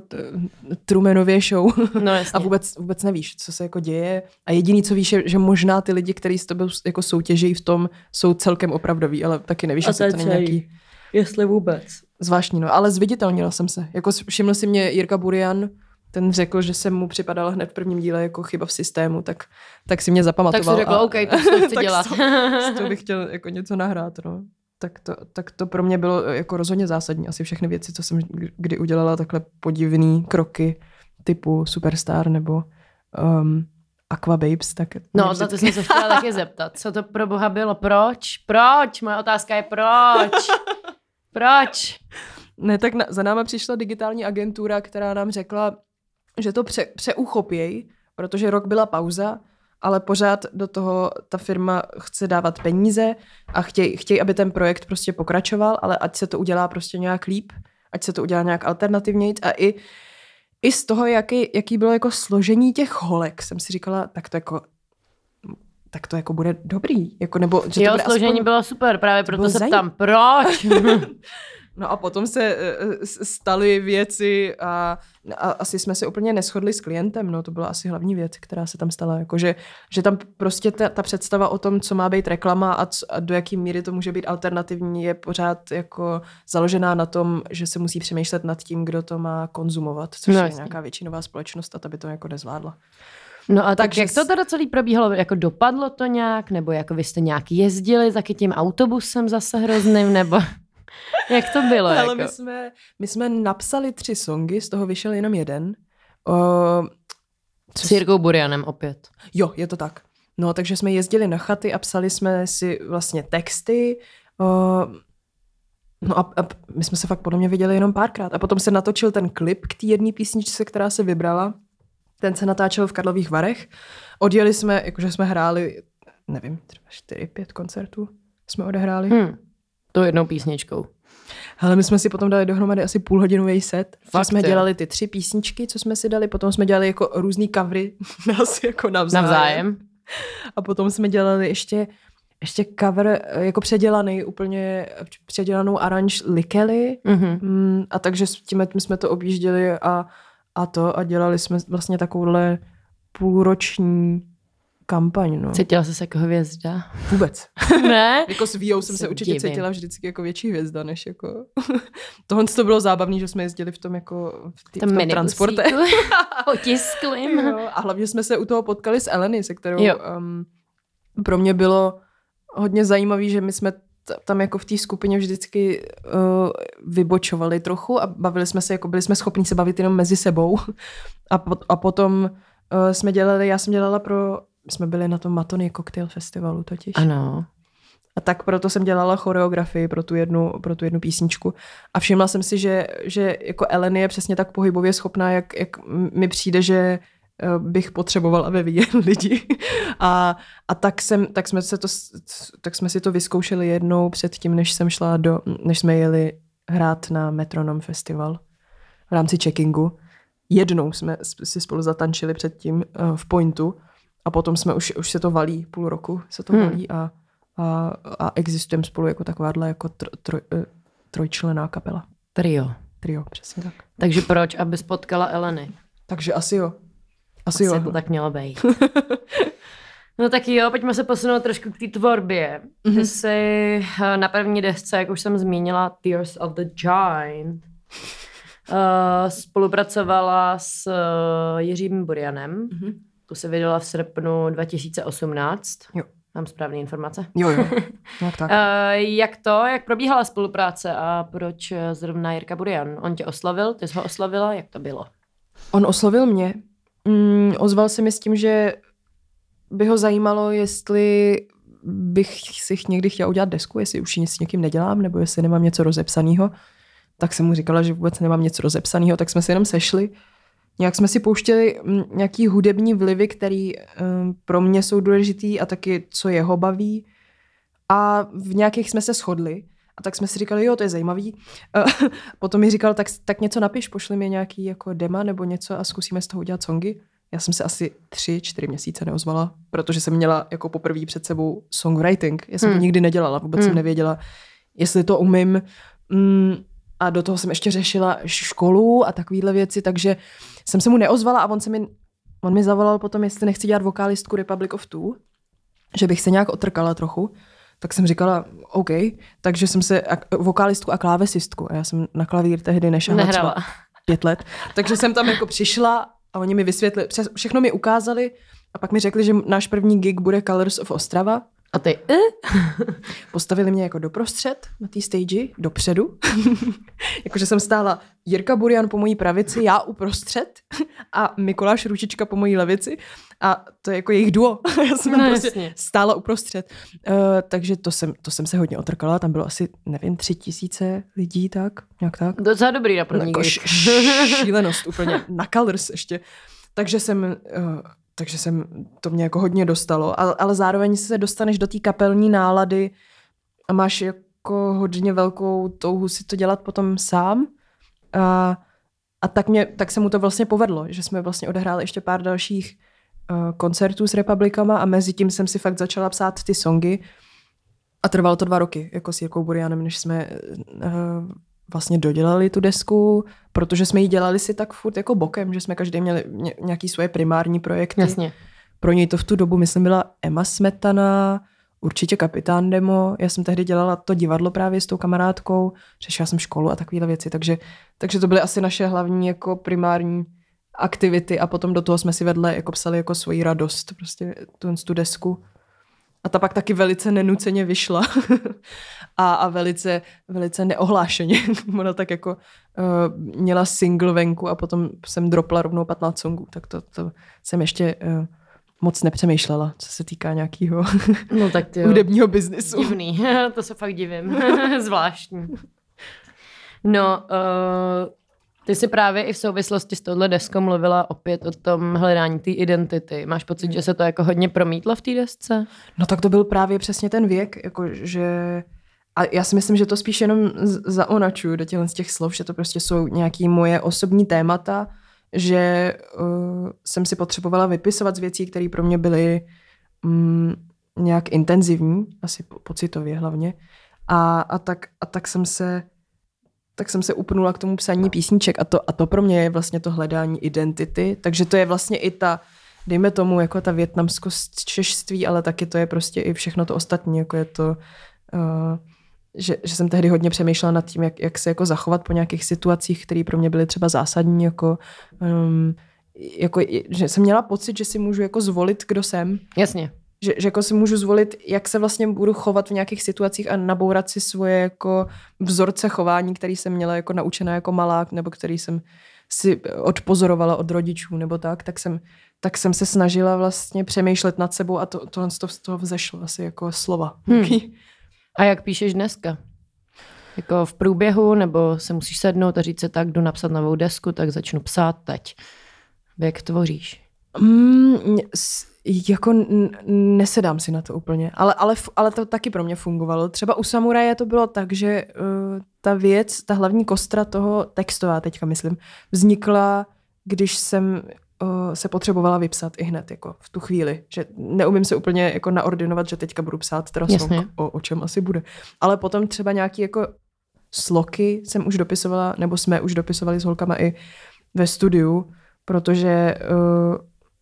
Trumanově show. No jasně. A vůbec, vůbec nevíš, co se jako děje. A jediný, co víš, je, že možná ty lidi, kteří s tebou jako soutěží v tom, jsou celkem opravdoví, ale taky nevíš, jestli to není nějaký Jestli vůbec. zvláštní. No. Ale zviditelnila jsem se. Jako všiml si mě Jirka Burian, ten řekl, že jsem mu připadala hned v prvním díle jako chyba v systému, tak, tak si mě Tak zapamatoval. si řekla, a- OK, to to chci tak dělat. Toho bych chtěl jako něco nahrát. No. Tak, to, tak to pro mě bylo jako rozhodně zásadní. Asi všechny věci, co jsem kdy udělala, takhle podivný kroky typu Superstar nebo um, Aqua Babes, tak No, na to jsem se chtěla taky zeptat. Co to pro boha bylo? Proč? Proč? Moje otázka je proč? Proč? Ne, tak na, za náma přišla digitální agentura, která nám řekla, že to pře, přeuchopěj, protože rok byla pauza, ale pořád do toho ta firma chce dávat peníze a chtějí, chtěj, aby ten projekt prostě pokračoval, ale ať se to udělá prostě nějak líp, ať se to udělá nějak alternativněji a i, i z toho, jaký, jaký bylo jako složení těch holek, jsem si říkala, tak to jako tak to jako bude dobrý, jako nebo že to jo, bude složení aspoň... bylo super, právě proto se ptám, proč? No a potom se eh, s- staly věci a, a asi jsme se úplně neschodli s klientem, no to byla asi hlavní věc, která se tam stala, jako že, že tam prostě ta, ta představa o tom, co má být reklama a, c, a do jaký míry to může být alternativní, je pořád jako založená na tom, že se musí přemýšlet nad tím, kdo to má konzumovat, což No je jasně. nějaká většinová společnost a ta by to jako nezvládla. No a tak Takže jak to s- teda celý probíhalo? Jako dopadlo to nějak? Nebo jako vy jste nějak jezdili taky tím autobusem zase hrozným? Nebo jak to bylo? Ale jako? my jsme, my jsme napsali tři songy, z toho vyšel jenom jeden. O, co S Jirkou Burianem opět. Jo, je to tak. No, takže jsme jezdili na chaty a psali jsme si vlastně texty. Uh, no a, a my jsme se fakt podle mě viděli jenom párkrát. A potom se natočil ten klip k té jedné písničce, která se vybrala. Ten se natáčel v Karlových Varech. Odjeli jsme, jakože jsme hráli, nevím, třeba čtyři, pět koncertů jsme odehráli. Hmm. Hm. To jednou písničkou. Ale my jsme si potom dali dohromady asi půlhodinový set. Fakt, jsme jo. dělali ty tři písničky, co jsme si dali, potom jsme dělali jako různý covery nás jako navzájem. Navzájem. A potom jsme dělali ještě, ještě cover eh, jako předělaný, úplně předělanou aranž Likely. Mhm. Mm, a takže s tím my jsme to objížděli a, a to a dělali jsme vlastně takovouhle půlroční kampaň, no. Cítila jsi se jako hvězda? Vůbec. ne? Jako s Víou jsem Se určitě divím. cítila vždycky jako větší hvězda, než jako... Tohle to bylo zábavné, že jsme jezdili v tom jako v, tý, v tom transporte. Otisklým. Jo, a hlavně jsme se u toho potkali s Eleny, se kterou Jo. um, pro mě bylo hodně zajímavý, že my jsme tam jako v té skupině vždycky uh, vybočovali trochu a bavili jsme se, jako byli jsme schopni se bavit jenom mezi sebou. A, pot, a potom uh, jsme dělali, já jsem dělala pro, jsme byli na tom Matony Cocktail Festivalu totiž. Ano. A tak proto jsem dělala choreografii pro tu jednu, pro tu jednu písničku. A všimla jsem si, že, že jako Ellen je přesně tak pohybově schopná, jak, jak mi přijde, že bych potřebovala ve vidět lidi. A, a tak, jsem, tak, jsme se to, tak jsme si to vyzkoušeli jednou před tím, než jsem šla do, než jsme jeli hrát na Metronom Festival v rámci checkingu. Jednou jsme si spolu zatančili předtím eh, v Pointu a potom jsme už, už se to valí, půl roku se to Hmm. valí a, a, a existujeme spolu jako takováhle jako tro, troj, eh, trojčlená kapela. Trio. Trio, přesně tak. Takže proč, aby spotkala Eleny? Takže asi jo. Asi, Asi jo. to tak mělo být. No tak jo, pojďme se posunout trošku k té tvorbě. Ty Mhm. jsi eh, na první desce, jak už jsem zmínila, Tears of the Giant, eh, spolupracovala s eh, Jiřím Burianem. Mhm. Tu se vydala v srpnu 2018. Jo. Mám správné informace. Jo, jo. Jak tak. Uh, jak to, jak probíhala spolupráce a proč zrovna Jirka Burian? On tě oslavil, ty jsi ho oslavila, jak to bylo? On oslovil mě. Mm, ozval se mi s tím, že by ho zajímalo, jestli bych si někdy chtěla udělat desku, jestli už ji s někým nedělám, nebo jestli nemám něco rozepsaného. Tak jsem mu říkala, že vůbec nemám něco rozepsaného, tak jsme se jenom sešli. Nějak jsme si pouštěli mm, nějaký hudební vlivy, které um, pro mě jsou důležitý a taky, co jeho baví. A v nějakých jsme se shodli. A tak jsme si říkali, jo, to je zajímavý. Eh, Potom mi říkal, tak, tak něco napiš, pošli mi nějaký jako dema nebo něco a zkusíme z toho udělat songy. Já jsem se asi tři, čtyři měsíce neozvala, protože jsem měla jako poprvé před sebou songwriting. Já jsem Hmm. to nikdy nedělala, vůbec Hmm. jsem nevěděla, jestli to umím. Mm, a do toho jsem ještě řešila školu a takovéhle věci, takže jsem se mu neozvala a on se mi, on mi zavolal potom, jestli nechci dělat vokálistku Republic of Two, že bych se nějak otrkala trochu. Tak jsem říkala, OK, takže jsem se a, vokálistku a klávesistku. A já jsem na klavír tehdy Nehrala. třeba pět let. Takže jsem tam jako přišla a oni mi vysvětlili, všechno mi ukázali a pak mi řekli, že náš první gig bude Colors of Ostrava. A ty, eh? Postavili mě jako doprostřed na té stage, dopředu. Jakože jsem stála Jirka Burian po mojí pravici, já uprostřed a Mikuláš Ručička po mojí levici. A to je jako jejich duo. já jsem tam No, prostě jasně. stála uprostřed. Uh, takže to jsem, to jsem se hodně otrkala. Tam bylo asi, nevím, tři tisíce lidí, tak, nějak tak. docela dobrý na první Jako gig. š- šílenost úplně. Na Colors ještě. Takže jsem, uh, takže jsem, to mě jako hodně dostalo, ale, ale zároveň se dostaneš do té kapelní nálady a máš jako hodně velkou touhu si to dělat potom sám. A, a tak, mě, tak se mu to vlastně povedlo, že jsme vlastně odehráli ještě pár dalších uh, koncertů s Republikama a mezi tím jsem si fakt začala psát ty songy a trvalo to dva roky, jako s Jirkou Burianem, než jsme uh, vlastně dodělali tu desku, protože jsme ji dělali si tak furt jako bokem, že jsme každý měli ně, nějaký svoje primární projekty. Jasně. Pro něj to v tu dobu, myslím, byla Emma Smetana, určitě Kapitán Demo. Já jsem tehdy dělala to divadlo právě s tou kamarádkou, řešila jsem školu a takovéhle věci, takže, takže to byly asi naše hlavní jako primární aktivity a potom do toho jsme si vedle jako psali jako svoji radost, prostě tu, tu desku. A ta pak taky velice nenuceně vyšla a, a velice, velice neohlášeně. Ona tak jako uh, měla single venku a potom jsem dropla rovnou 15 songů, tak to, to jsem ještě uh, moc nepřemýšlela, co se týká nějakého No tak ty hudebního biznisu. Divný, to se fakt divím. Zvláštní. No, uh, ty si právě i v souvislosti s touhle deskou mluvila opět o tom hledání té identity. Máš pocit, že se to jako hodně promítlo v té desce? No tak to byl právě přesně ten věk, jako že... A já si myslím, že to spíš jenom zaonačuju do těchto z těch slov, že to prostě jsou nějaké moje osobní témata, že uh, jsem si potřebovala vypisovat z věcí, které pro mě byly um, nějak intenzivní, asi po- pocitově hlavně. A, a, tak, a tak jsem se tak jsem se upnula k tomu psaní písniček a to, a to pro mě je vlastně to hledání identity, takže to je vlastně i ta, dejme tomu, jako ta větnamskost češství, ale taky to je prostě i všechno to ostatní, jako je to, uh, že, že jsem tehdy hodně přemýšlela nad tím, jak, jak se jako zachovat po nějakých situacích, které pro mě byly třeba zásadní, jako, um, jako, že jsem měla pocit, že si můžu jako zvolit, kdo jsem, Jasně. Že, že jako si můžu zvolit, jak se vlastně budu chovat v nějakých situacích a nabourat si svoje jako vzorce chování, který jsem měla jako naučená jako malák, nebo který jsem si odpozorovala od rodičů, nebo tak, tak jsem, tak jsem se snažila vlastně přemýšlet nad sebou a to, tohle z toho, z toho vzešlo asi jako slova. Hmm. A jak píšeš dneska? Jako v průběhu, nebo se musíš sednout a říct se tak, jdu napsat novou desku, tak začnu psát teď. Jak tvoříš? Mm, s- jako n- nesedám si na to úplně, ale, ale, ale to taky pro mě fungovalo. Třeba u Samuraje to bylo tak, že uh, ta věc, ta hlavní kostra toho textová teďka myslím, vznikla, když jsem uh, se potřebovala vypsat i hned, jako v tu chvíli. Že neumím se úplně jako naordinovat, že teďka budu psát teda song, o, o čem asi bude. Ale potom třeba nějaký jako sloky jsem už dopisovala, nebo jsme už dopisovali s holkama i ve studiu, protože uh,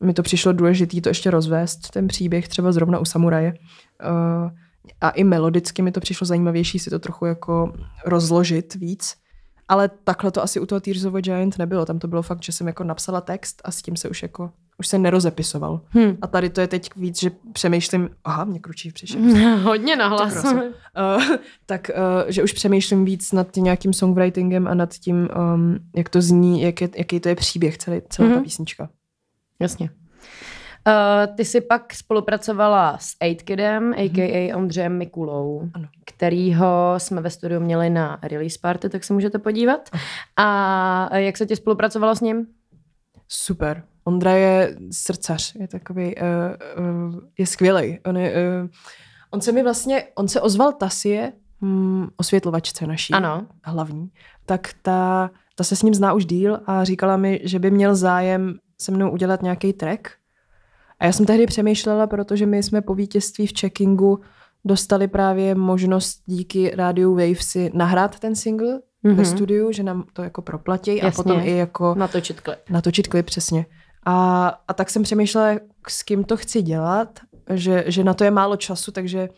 mi to přišlo důležité to ještě rozvést, ten příběh třeba zrovna u Samuraje. Uh, a i melodicky mi to přišlo zajímavější si to trochu jako rozložit víc. Ale takhle to asi u toho Tears of a Giant nebylo. Tam to bylo fakt, že jsem jako napsala text a s tím se už jako už se nerozepisoval. Hmm. A tady to je teď víc, že přemýšlím, aha, mě kručí přišel. Hodně nahlas. uh, tak, uh, že už přemýšlím víc nad tím nějakým songwritingem a nad tím, um, jak to zní, jak je, jaký to je příběh, celý, celá mm-hmm. ta písnička. Jasně. Uh, ty jsi pak spolupracovala s 8Kidem, a.k.a. Ondřejem Mikulou, Ano. kterýho jsme ve studiu měli na release party, tak se můžete podívat. A jak se ti spolupracovalo s ním? Super. Ondra je srdcař, je takový, uh, uh, je skvělý. On, je, uh, on se mi vlastně, on se ozval Tasie, hm, osvětlovačce naší, Ano. hlavní, tak ta, ta se s ním zná už díl a říkala mi, že by měl zájem se mnou udělat nějaký track. A já jsem tehdy přemýšlela, protože my jsme po vítězství v checkingu dostali právě možnost díky rádiu Wave si nahrát ten single mm-hmm. ve studiu, že nám to jako proplatí a Jasně. potom i jako Natočit klip. natočit klip přesně. A, a tak jsem přemýšlela, s kým to chci dělat, že, že na to je málo času, takže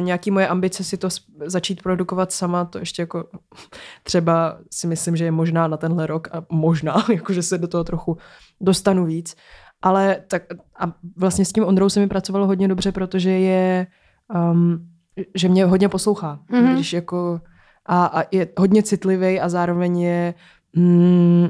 nějaký moje ambice si to začít produkovat sama, to ještě jako třeba si myslím, že je možná na tenhle rok a možná, jakože se do toho trochu dostanu víc. Ale tak a vlastně s tím Ondrou se mi pracovalo hodně dobře, protože je, um, že mě hodně poslouchá. Mhm. Mm-hmm. Když jako, a, a je hodně citlivý a zároveň je mm,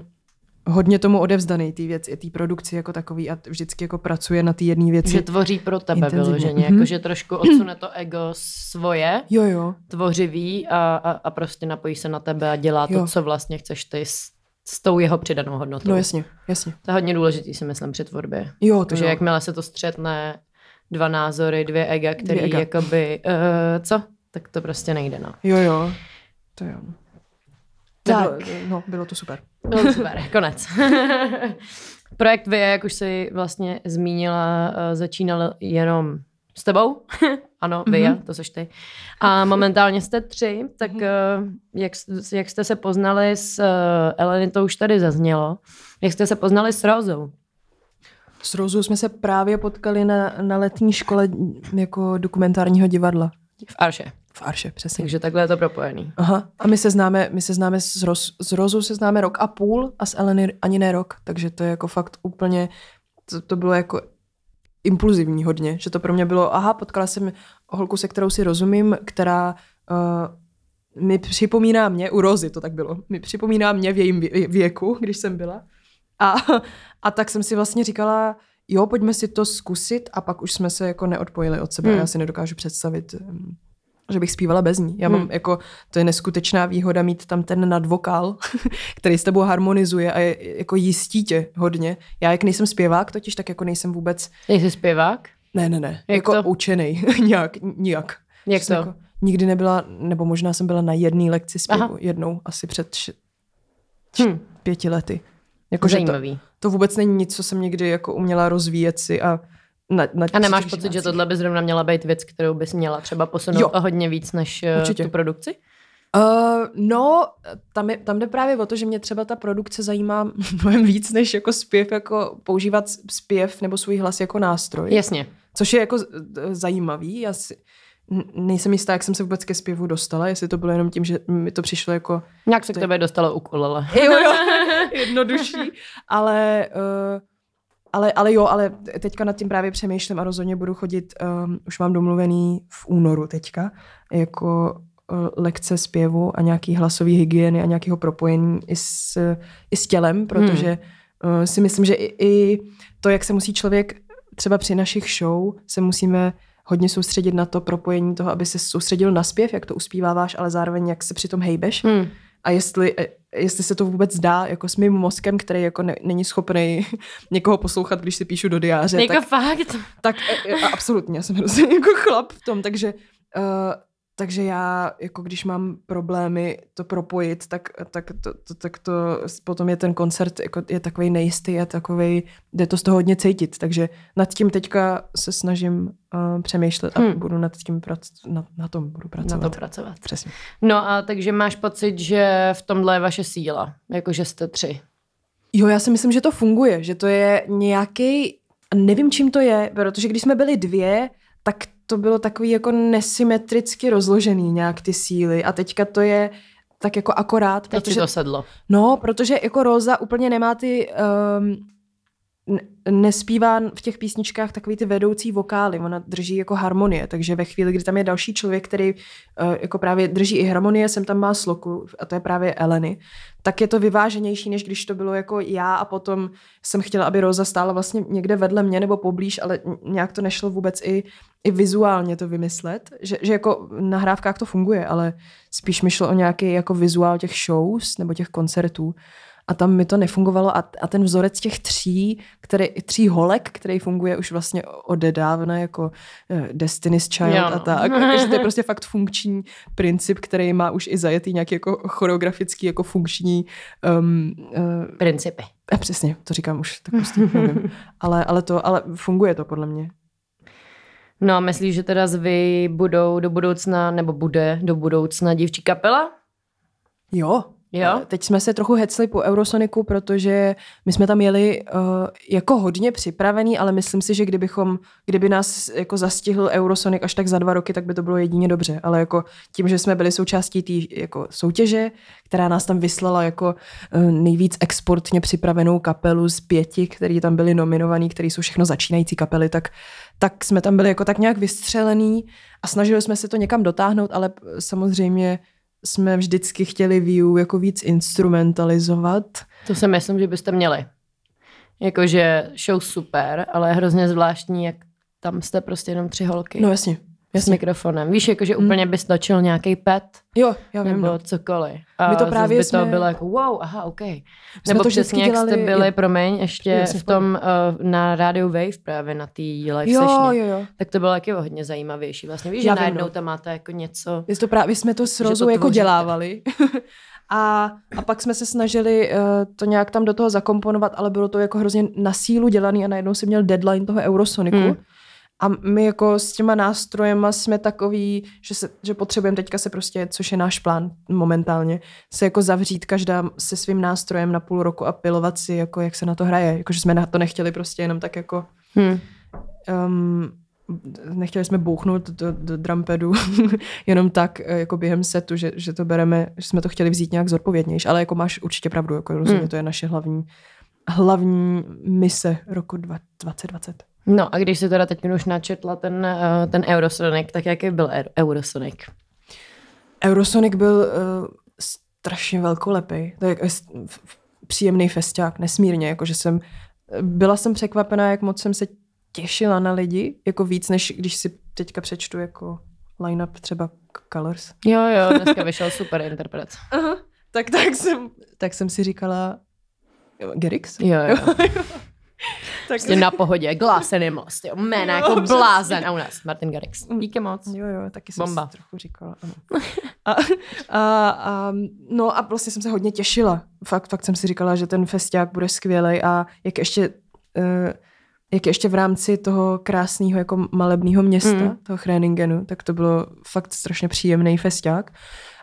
hodně tomu odevzdaný té věci, té produkci jako takový a vždycky jako pracuje na té jedné věci. Že tvoří pro tebe Intenzivně. vyloženě, Mhm. jakože trošku odsune to ego svoje, Jo, jo. tvořivý a, a, a prostě napojí se na tebe a dělá to, Jo. co vlastně chceš ty s, s tou jeho přidanou hodnotou. No jasně, jasně. To je hodně důležitý, si myslím, při tvorbě. Jo, to Takže jo. jakmile se to střetne, dva názory, dvě ega, který Dvě ega. jakoby, uh, co? Tak to prostě nejde, no. Jo, jo. To jo. Tak. Nebylo, no, bylo to super. Bylo super, konec. Projekt VIA, jak už jsi vlastně zmínila, eh, začínal jenom s tebou. ano, VIA, to jsi ty. A momentálně jste tři, tak eh, jak, jak jste se poznali s eh, Eleny, to už tady zaznělo. Jak jste se poznali s Rozou? S Rozou jsme se právě potkali na, na letní škole jako dokumentárního divadla. V Arše. V Arše, přesně. Takže takhle je to propojený. Aha. A my se známe, my se známe s, Roz, s Rozou se známe rok a půl a s Eleny ani ne rok, takže to je jako fakt úplně, to, to bylo jako impulzivní hodně, že to pro mě bylo, aha, potkala jsem holku, se kterou si rozumím, která uh, mi připomíná mě, u Rozy to tak bylo, mi připomíná mě v jejím vě- věku, když jsem byla. A, a tak jsem si vlastně říkala, jo, pojďme si to zkusit a pak už jsme se jako neodpojili od sebe. Hmm. Já si nedokážu představit, že bych zpívala bez ní. Já mám Hmm. jako, to je neskutečná výhoda mít tam ten nadvokál, který s tebou harmonizuje a je jako jistí tě hodně. Já jak nejsem zpěvák totiž, tak jako nejsem vůbec, Jsi zpěvák? ne, ne, ne, Jak jako to? učený, nějak, nijak. Jak to? Jako, nikdy nebyla, nebo možná jsem byla na jedné lekci zpěvu, Aha. jednou, asi před š- Hm, pěti lety. Jako, že to, zajímavý. to vůbec není nic, co jsem někdy jako uměla rozvíjet si a na, na A nemáš pocit, že tohle by zrovna měla být věc, kterou bys měla třeba posunout Jo. o hodně víc než eh, Určitě. tu produkci? Uh, no, tam, je, tam jde právě o to, že mě třeba ta produkce zajímá mnohem víc, než jako zpěv, jako používat zpěv nebo svůj hlas jako nástroj. Jasně. Což je jako d- zajímavý. Já si, nejsem jistá, jak jsem se vůbec ke zpěvu dostala, jestli to bylo jenom tím, že mi to přišlo jako Nějak se k To je- tebe dostalo ukulele. jo, jo, jednodušší, ale, uh, ale, ale jo, ale teďka nad tím právě přemýšlím a rozhodně budu chodit, um, už mám domluvený v únoru teďka, jako uh, lekce zpěvu a nějaký hlasový hygieny a nějakého propojení i s, i s tělem, protože uh, si myslím, že i, i to, jak se musí člověk třeba při našich show, se musíme hodně soustředit na to propojení toho, aby se soustředil na zpěv, jak to uspíváváš, ale zároveň jak se přitom hejbeš Hm. a jestli, eh, jestli se to vůbec dá jako s mým mozkem, který jako ne, není schopný někoho poslouchat, když si píšu do diáře, Jako tak, fakt. tak eh, eh, absolutně, já jsem hrozně jako chlap v tom, takže uh, takže já, jako když mám problémy to propojit, tak, tak, to, to, tak to potom je ten koncert jako je takový nejistý a takový, jde to z toho hodně cítit. Takže nad tím teďka se snažím uh, přemýšlet a Hmm. budu nad tím prac, na, na tom budu Na pracovat. to pracovat. Přesně. No a takže máš pocit, že v tomhle je vaše síla. Jako, že jste tři. Jo, já si myslím, že to funguje, že to je nějaký A nevím, čím to je, protože když jsme byli dvě, tak to bylo takový jako nesymetricky rozložený nějak ty síly a teďka to je tak jako akorát. Teď protože, to sedlo. No, protože jako Rosa úplně nemá ty um, nespívá v těch písničkách takový ty vedoucí vokály, ona drží jako harmonie, takže ve chvíli, kdy tam je další člověk, který uh, jako právě drží i harmonie, jsem tam má sloku a to je právě Eleny, tak je to vyváženější, než když to bylo jako já a potom jsem chtěla, aby Rosa stála vlastně někde vedle mě nebo poblíž, ale nějak to nešlo vůbec i, i vizuálně to vymyslet, že, že jako na hrávkách to funguje, ale spíš mi šlo o nějaký jako vizuál těch shows nebo těch koncertů a tam mi to nefungovalo a, a ten vzorec těch tří, který, tří holek, který funguje už vlastně odedávna jako uh, Destiny's Child jo, no. a tak, takže to je prostě fakt funkční princip, který má už i zajetý nějaký jako choreografický, jako funkční um, uh, principy. A přesně, to říkám už, tak prostě nevím. Ale, ale, to, ale funguje to podle mě. No a myslíš, že teda zvy budou do budoucna, nebo bude do budoucna dívčí kapela? Jo, Jo? Teď jsme se trochu hecli po Eurosoniku, protože my jsme tam jeli uh, jako hodně připravený, ale myslím si, že kdybychom, kdyby nás jako zastihl Eurosonic až tak za dva roky, tak by to bylo jedině dobře. Ale jako tím, že jsme byli součástí té jako soutěže, která nás tam vyslala jako uh, nejvíc exportně připravenou kapelu z pěti, který tam byli nominovaní, který jsou všechno začínající kapely, tak tak jsme tam byli jako tak nějak vystřelený a snažili jsme se to někam dotáhnout, ale samozřejmě jsme vždycky chtěli view jako víc instrumentalizovat. To si myslím, že byste měli. Jakože show super, ale je hrozně zvláštní, jak tam jste prostě jenom tři holky. No jasně. Jasně. S mikrofonem. Víš, jakože mm. úplně bys točil nějaký pet. Jo, já vím. Nebo no. cokoliv. A My to právě by jsme... to bylo jako wow, aha, OK. Jsme Nebo to přesně, jak dělali... jste byli, jo. promiň, ještě Jasně, v tom uh, na Radio Wave právě na té live jo, session. Jo, jo, Tak to bylo taky hodně zajímavější. Vlastně víš, já že najednou tam máte jako něco... Vy to právě jsme to s Rozou jako dělávali. A, a pak jsme se snažili uh, to nějak tam do toho zakomponovat, ale bylo to jako hrozně na sílu dělaný a najednou si měl deadline toho Eurosoniku. Hmm. A my jako s těma nástrojema jsme takový, že, se, že potřebujeme teďka se prostě, což je náš plán momentálně, se jako zavřít každá se svým nástrojem na půl roku a pilovat si, jako jak se na to hraje. Jakože jsme na to nechtěli prostě jenom tak jako... Hmm. Um, nechtěli jsme bouchnout do, do drumpadu jenom tak eh, jako během setu, že, že to bereme, že jsme to chtěli vzít nějak zodpovědnější, ale jako máš určitě pravdu, jako rozumím, hmm. to je naše hlavní, hlavní mise roku 2020. No a když se teda teď už načetla ten, uh, ten Eurosonic, tak jaký byl Eurosonic? Eurosonic byl uh, strašně velkolepý. To je příjemný festiák, nesmírně, jakože jsem byla jsem překvapená, jak moc jsem se těšila na lidi, jako víc, než když si teďka přečtu jako line-up třeba Colors. Jo, jo, dneska vyšel super interpret. Aha, tak, tak, jsem, tak jsem si říkala Gerix? Jo, jo. tak... Prostě na pohodě, Glass Animals, jo, jména jako blázen. A u nás Martin Garrix. Díky moc. Jo, jo, taky jsem Bomba. si trochu říkala. Ano. A, a, a, no a vlastně jsem se hodně těšila. Fakt, fakt jsem si říkala, že ten festiák bude skvělý a jak ještě uh, jak ještě v rámci toho krásného jako malebného města, mm. toho Chreningenu, tak to bylo fakt strašně příjemný festiák.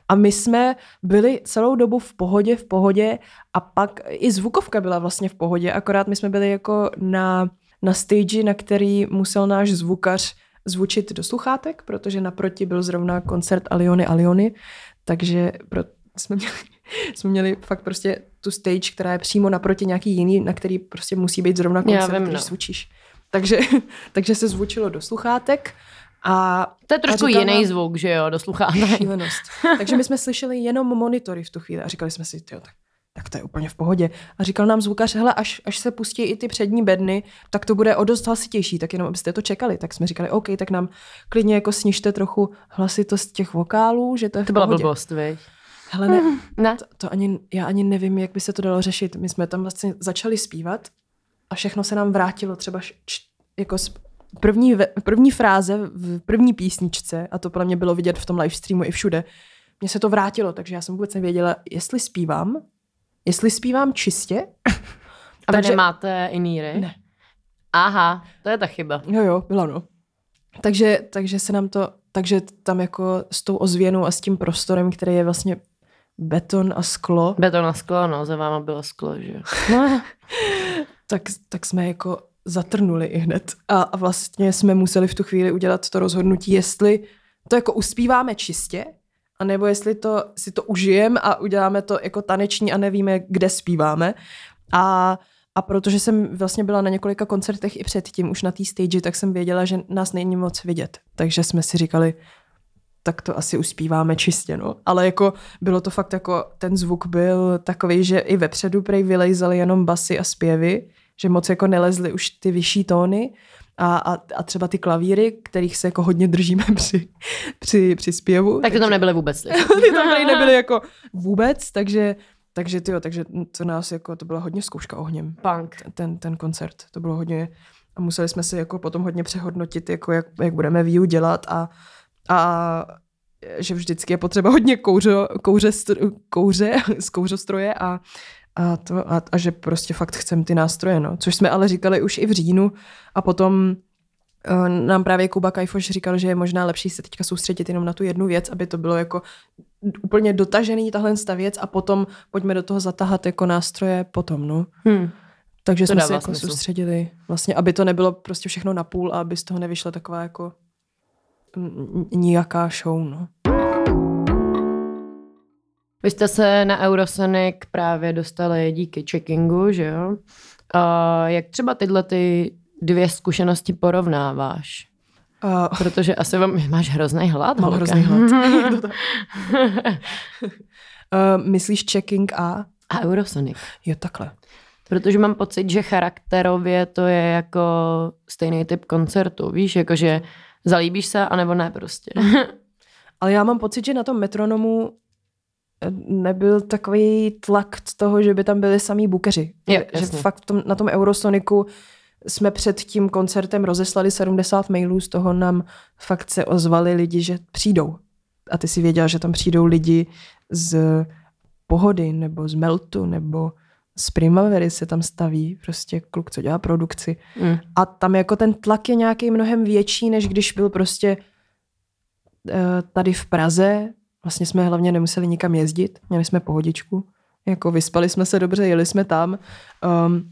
A my jsme byli celou dobu v pohodě, v pohodě a pak i zvukovka byla vlastně v pohodě, akorát my jsme byli jako na, na stage, na který musel náš zvukař zvučit do sluchátek, protože naproti byl zrovna koncert Aliony Aliony, takže pro, jsme měli jsme měli fakt prostě tu stage, která je přímo naproti nějaký jiný, na který prostě musí být zrovna koncert, vím, když no. zvučíš. Takže, takže se zvučilo do sluchátek. A, to je trošku jiný zvuk, že jo, do. Šílenost. Takže my jsme slyšeli jenom monitory v tu chvíli a říkali jsme si, tyjo, tak, tak to je úplně v pohodě. A říkal nám zvukař, hele, až, až se pustí i ty přední bedny, tak to bude o dost hlasitější, tak jenom abyste to čekali. Tak jsme říkali, OK, tak nám klidně jako snižte trochu hlasitost těch vokálů, že to je v To byla blbost, viď? Hele, ne, ne. To, to ani, já ani nevím, jak by se to dalo řešit. My jsme tam vlastně začali zpívat a všechno se nám vrátilo třeba č, jako z první, první fráze v první písničce, a to pro mě bylo vidět v tom live streamu i všude, mně se to vrátilo, takže já jsem vůbec nevěděla, jestli zpívám, jestli zpívám čistě. A takže... nemáte iníry? Ne. Aha, to je ta chyba. Jo, jo, byla no. Takže, takže se nám to, takže tam jako s tou ozvěnou a s tím prostorem, který je vlastně beton a sklo. Beton a sklo, no, za váma bylo sklo, že jo. No. tak, tak jsme jako zatrnuli i hned. A, a vlastně jsme museli v tu chvíli udělat to rozhodnutí, jestli to jako uspíváme čistě, anebo jestli to si to užijeme a uděláme to jako taneční a nevíme, kde zpíváme. A, a protože jsem vlastně byla na několika koncertech i předtím, už na té stage, tak jsem věděla, že nás není moc vidět. Takže jsme si říkali, tak to asi uspíváme čistě, no. Ale jako bylo to fakt jako, ten zvuk byl takový, že i vepředu prej vylejzaly jenom basy a zpěvy, že moc jako nelezly už ty vyšší tóny a, a, a třeba ty klavíry, kterých se jako hodně držíme při, při, při zpěvu. Tak ty tam nebyly vůbec slyšet. ty tam tady nebyly jako vůbec, takže takže tyjo, takže to nás jako, to byla hodně zkouška ohněm. Punk. Ten, ten koncert, to bylo hodně, a museli jsme si jako potom hodně přehodnotit, jako jak, jak budeme výu dělat a, a že vždycky je potřeba hodně kouře, kouře, kouře z kouřostroje a, a, to, a, a že prostě fakt chcem ty nástroje, no. Což jsme ale říkali už i v říjnu a potom uh, nám právě Kuba Kajfoš říkal, že je možná lepší se teďka soustředit jenom na tu jednu věc, aby to bylo jako úplně dotažený tahle věc a potom pojďme do toho zatahat jako nástroje potom, no. Hmm. Takže to jsme se jako soustředili, vlastně, aby to nebylo prostě všechno na půl a aby z toho nevyšla taková jako nijaká show, no. Vy jste se na Eurosonic právě dostali díky checkingu, že jo? A jak třeba tyhle ty dvě zkušenosti porovnáváš? Uh, Protože asi vám, máš hrozný hlad. Mám hrozný hlad. uh, myslíš checking a? A Eurosonic. Jo, takhle. Protože mám pocit, že charakterově to je jako stejný typ koncertu. Víš, jakože zalíbíš se, anebo ne prostě. Ale já mám pocit, že na tom metronomu nebyl takový tlak z toho, že by tam byli samý bukeři. Jo, že fakt tom, na tom Eurosoniku jsme před tím koncertem rozeslali 70 mailů, z toho nám fakt se ozvali lidi, že přijdou. A ty si věděla, že tam přijdou lidi z pohody, nebo z Meltu, nebo z Primavery se tam staví, prostě kluk, co dělá produkci. Mm. A tam jako ten tlak je nějaký mnohem větší, než když byl prostě uh, tady v Praze. Vlastně jsme hlavně nemuseli nikam jezdit, měli jsme pohodičku. Jako vyspali jsme se dobře, jeli jsme tam. Um,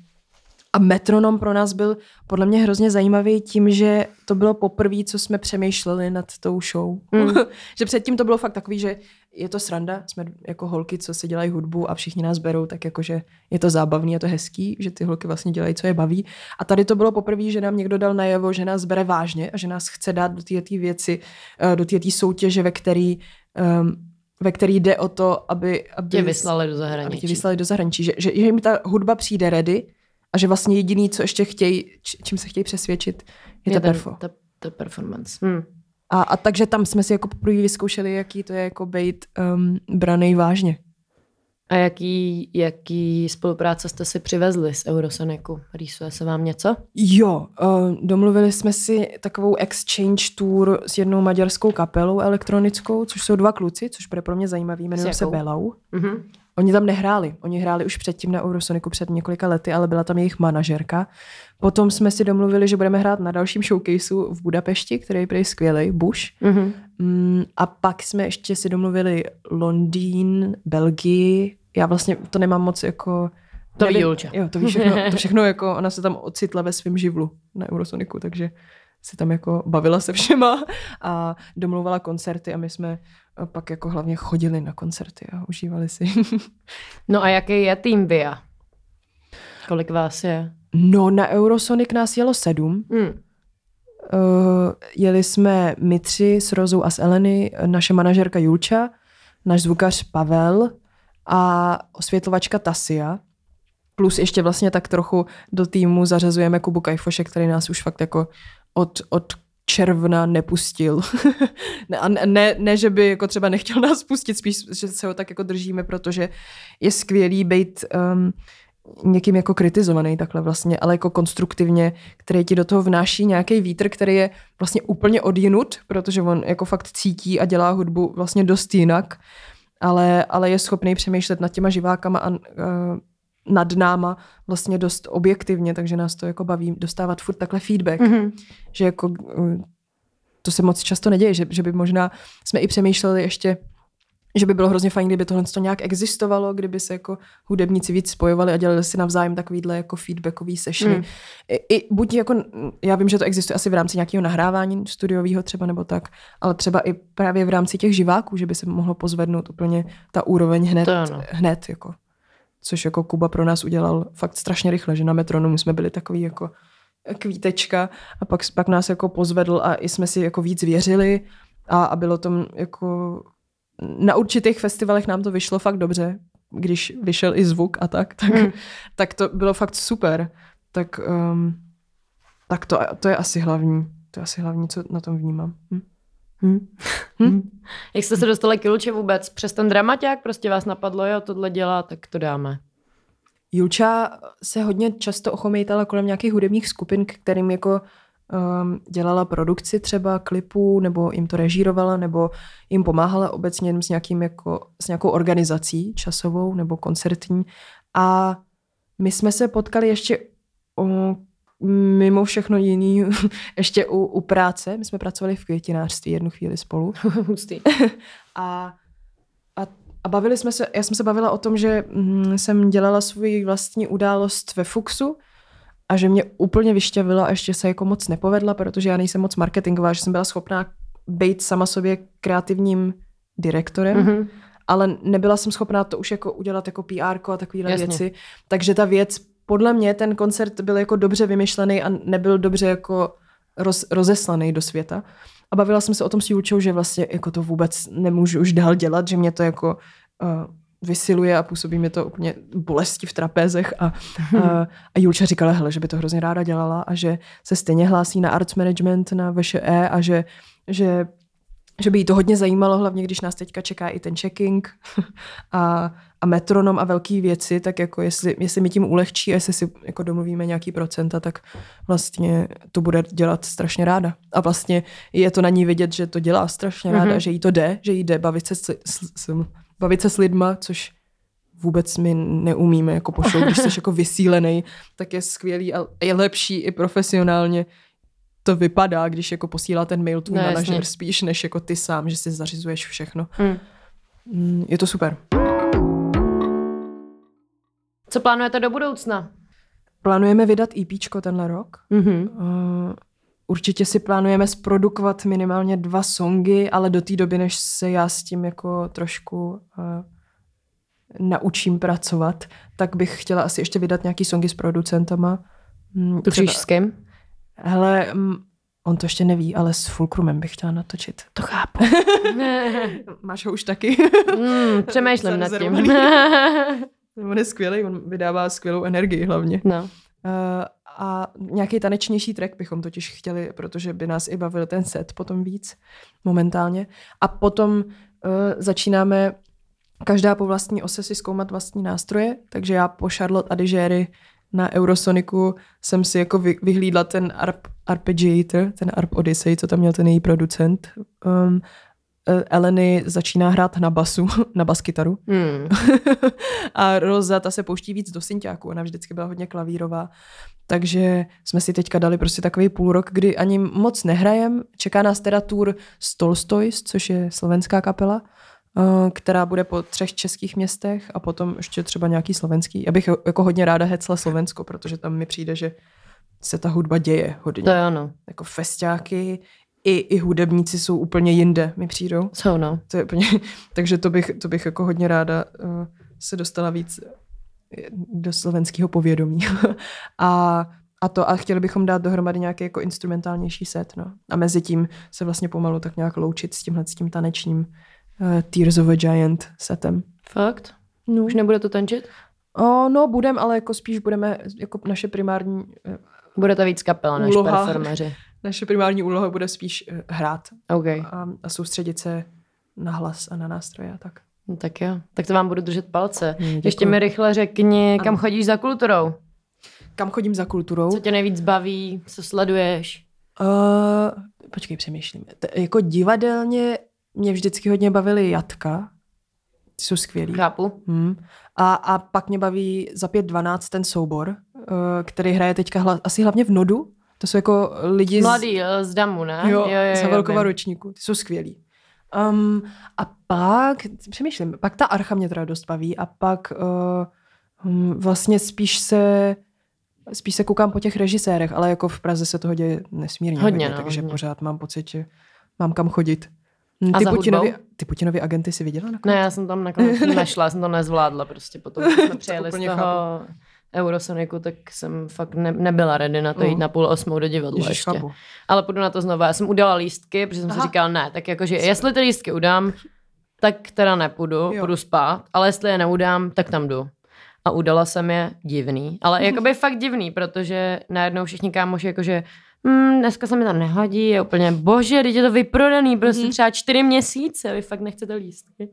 a metronom pro nás byl podle mě hrozně zajímavý tím, že to bylo poprvé, co jsme přemýšleli nad tou show. Mm. že předtím to bylo fakt takový, že je to sranda, jsme jako holky, co si dělají hudbu a všichni nás berou, tak jakože je to zábavný a to hezký, že ty holky vlastně dělají, co je baví. A tady to bylo poprvé, že nám někdo dal najevo, že nás bere vážně a že nás chce dát do této věci, eh, do této soutěže, ve který um, ve který jde o to, aby, aby tě vyslali do zahraničí. Aby tě vyslali do zahraničí. Že, že, že jim ta hudba přijde ready a že vlastně jediný, co ještě chtějí, čím se chtějí přesvědčit, je, je ta perfo. Ta, ta performance. Hmm. A, a takže tam jsme si jako poprvé vyzkoušeli, jaký to je jako být um, branej vážně. A jaký, jaký spolupráce jste si přivezli z Eurosoniku? Rýsuje se vám něco? Jo, uh, domluvili jsme si takovou exchange tour s jednou maďarskou kapelou elektronickou, což jsou dva kluci, což bude pro mě zajímavý, jmenují se Belau. Mm-hmm. Oni tam nehráli. Oni hráli už předtím na Eurosoniku před několika lety, ale byla tam jejich manažerka. Potom jsme si domluvili, že budeme hrát na dalším showcaseu v Budapešti, který je skvělý, Bush. Mm-hmm. Mm, a pak jsme ještě si domluvili Londýn, Belgii. Já vlastně to nemám moc jako... To ví Julča. Jo, to ví všechno, to všechno jako, ona se tam ocitla ve svém živlu na Eurosoniku, takže si tam jako bavila se všema a domluvala koncerty a my jsme pak jako hlavně chodili na koncerty a užívali si. no a jaký je tým VIA? Kolik vás je? No na Eurosonic nás jelo sedm. Hmm. Uh, jeli jsme my tři s Rozou a s Eleny, naše manažerka Julča, náš zvukař Pavel a osvětlovačka Tasia. Plus ještě vlastně tak trochu do týmu zařazujeme Kubu Kajfoše, který nás už fakt jako od, od června nepustil. ne, ne, ne, že by jako třeba nechtěl nás pustit, spíš, že se ho tak jako držíme, protože je skvělý být um, někým jako kritizovaný takhle vlastně, ale jako konstruktivně, který ti do toho vnáší nějaký vítr, který je vlastně úplně odjinut, protože on jako fakt cítí a dělá hudbu vlastně dost jinak, ale, ale je schopný přemýšlet nad těma živákama a uh, nad náma vlastně dost objektivně, takže nás to jako baví dostávat furt takhle feedback, mm-hmm. že jako uh, to se moc často neděje, že, že by možná jsme i přemýšleli ještě že by bylo hrozně fajn, kdyby tohle to nějak existovalo, kdyby se jako hudebníci víc spojovali a dělali si navzájem takovýhle jako feedbackový sešny. Mm. I, I, buď jako, já vím, že to existuje asi v rámci nějakého nahrávání studiového třeba nebo tak, ale třeba i právě v rámci těch živáků, že by se mohlo pozvednout úplně ta úroveň hned, hned jako. Což jako Kuba pro nás udělal fakt strašně rychle, že na metronomu jsme byli takový jako kvítečka a pak, pak nás jako pozvedl a i jsme si jako víc věřili a, a bylo to jako na určitých festivalech nám to vyšlo fakt dobře, když vyšel i zvuk a tak, tak, hmm. tak to bylo fakt super. Tak, um, tak to, to je asi hlavní. To je asi hlavní, co na tom vnímám. Hm? Hmm. Hmm. Jak jste se dostali k Julče vůbec? Přes ten dramaťák prostě vás napadlo, jo, tohle dělá, tak to dáme. Julča se hodně často ochomejtala kolem nějakých hudebních skupin, kterým jako um, dělala produkci třeba klipů, nebo jim to režírovala, nebo jim pomáhala obecně s, nějakým jako, s nějakou organizací časovou nebo koncertní. A my jsme se potkali ještě o, mimo všechno jiný, ještě u, u práce. My jsme pracovali v květinářství jednu chvíli spolu. a, a, a bavili jsme se, já jsem se bavila o tom, že hm, jsem dělala svůj vlastní událost ve Fuxu, a že mě úplně vyšťavila a ještě se jako moc nepovedla, protože já nejsem moc marketingová, že jsem byla schopná být sama sobě kreativním direktorem, mm-hmm. ale nebyla jsem schopná to už jako udělat jako PR a takovéhle věci. Takže ta věc, podle mě ten koncert byl jako dobře vymyšlený a nebyl dobře jako roz, rozeslaný do světa. A bavila jsem se o tom s Julčou, že vlastně jako to vůbec nemůžu už dál dělat, že mě to jako uh, vysiluje a působí mi to úplně bolesti v trapézech a, a, a Julča říkala, hele, že by to hrozně ráda dělala a že se stejně hlásí na arts management na VŠE a že, že, že by jí to hodně zajímalo, hlavně když nás teďka čeká i ten checking a, a metronom a velké věci, tak jako jestli, jestli mi tím ulehčí a jestli si jako domluvíme nějaký procenta, tak vlastně to bude dělat strašně ráda. A vlastně je to na ní vidět, že to dělá strašně ráda, mm-hmm. že jí to jde, že jí jde bavit se s, s, s bavit se s lidma, což vůbec my neumíme jako pošou, když jsi jako vysílený, tak je skvělý a je lepší i profesionálně to vypadá, když jako posílá ten mail tvůj no, manažer spíš, než jako ty sám, že si zařizuješ všechno. Mm. Je to super. Co plánujete do budoucna? Plánujeme vydat EP tenhle rok. Mm-hmm. Uh, určitě si plánujeme zprodukovat minimálně dva songy, ale do té doby, než se já s tím jako trošku uh, naučím pracovat, tak bych chtěla asi ještě vydat nějaký songy s producentama. Mm, Tušíš s kým? Hele, um, on to ještě neví, ale s Fulcrumem bych chtěla natočit. To chápu. Máš ho už taky? mm, přemýšlím nad tím. on je skvělý, on vydává skvělou energii hlavně. No. Uh, a nějaký tanečnější track bychom totiž chtěli, protože by nás i bavil ten set potom víc momentálně. A potom uh, začínáme každá po vlastní ose si zkoumat vlastní nástroje, takže já po Charlotte Adigéry na Eurosoniku jsem si jako vy, vyhlídla ten arp, arpeggiator, ten Arp Odyssey, co tam měl ten její producent. Um, Eleny začíná hrát na basu, na baskytaru. Hmm. a Rosa, ta se pouští víc do synťáku, ona vždycky byla hodně klavírová. Takže jsme si teďka dali prostě takový půl rok, kdy ani moc nehrajem. Čeká nás teda tour Stolstoys, což je slovenská kapela, eh, která bude po třech českých městech a potom ještě třeba nějaký slovenský. Já bych jako hodně ráda hecla Slovensko, protože tam mi přijde, že se ta hudba děje hodně. To je ano. Jako festiáky, i, i hudebníci jsou úplně jinde, mi přijdou. Co no. To je úplně, takže to bych, to bych jako hodně ráda uh, se dostala víc eh, do slovenského povědomí. a, a to a chtěli bychom dát dohromady nějaký jako instrumentálnější set. No. A mezi tím se vlastně pomalu tak nějak loučit s tímhle s tím tanečním uh, Tears of a Giant setem. Fakt? No. Už nebude to tančit? O, no, budem, ale jako spíš budeme jako naše primární uh, Bude to víc kapela než performeři naše primární úloha bude spíš eh, hrát okay. a, a soustředit se na hlas a na nástroje a tak. No, tak jo, tak to vám budu držet palce. Hmm, Ještě mi rychle řekni, ano. kam chodíš za kulturou? Kam chodím za kulturou? Co tě nejvíc baví, co sleduješ? Uh, počkej, přemýšlím. T- jako divadelně mě vždycky hodně bavily jatka. Ty jsou skvělý. Chápu. Hmm. A, a pak mě baví za 5.12 ten soubor, uh, který hraje teďka hla, asi hlavně v Nodu, to jsou jako lidi Mladý, z, z Damu, ne? Jo, jo, jo, z Havelkova ročníku. Ty jsou skvělí. Um, a pak, přemýšlím, pak ta archa mě teda dost baví a pak uh, um, vlastně spíš se spíš se koukám po těch režisérech, ale jako v Praze se toho děje nesmírně Hodně, hodně, no, takže hodně. pořád mám pocit, že mám kam chodit. A Ty za Putinovi, ty Putinovi agenty si viděla Ne, nakonec? já jsem tam nakonec nešla, já jsem to nezvládla prostě potom, jsme přijeli z úplně toho Eurosoniku, tak jsem fakt ne, nebyla ready na to jít Mm. na půl osmou do divadla Ježiš, ještě. chápu. Ale půjdu na to znovu. Já jsem udala lístky, protože jsem Aha. si říkala, ne, tak jakože jestli ty lístky udám, tak teda nepůjdu, Jo. půjdu spát, ale jestli je neudám, tak tam jdu. A udala jsem je divný, ale jakoby fakt divný, protože najednou všichni kámoši jakože hm, dneska se mi to nehodí, je úplně, bože, teď je to vyprodaný, prostě Mhm. třeba čtyři měsíce, vy fakt nechcete lístky.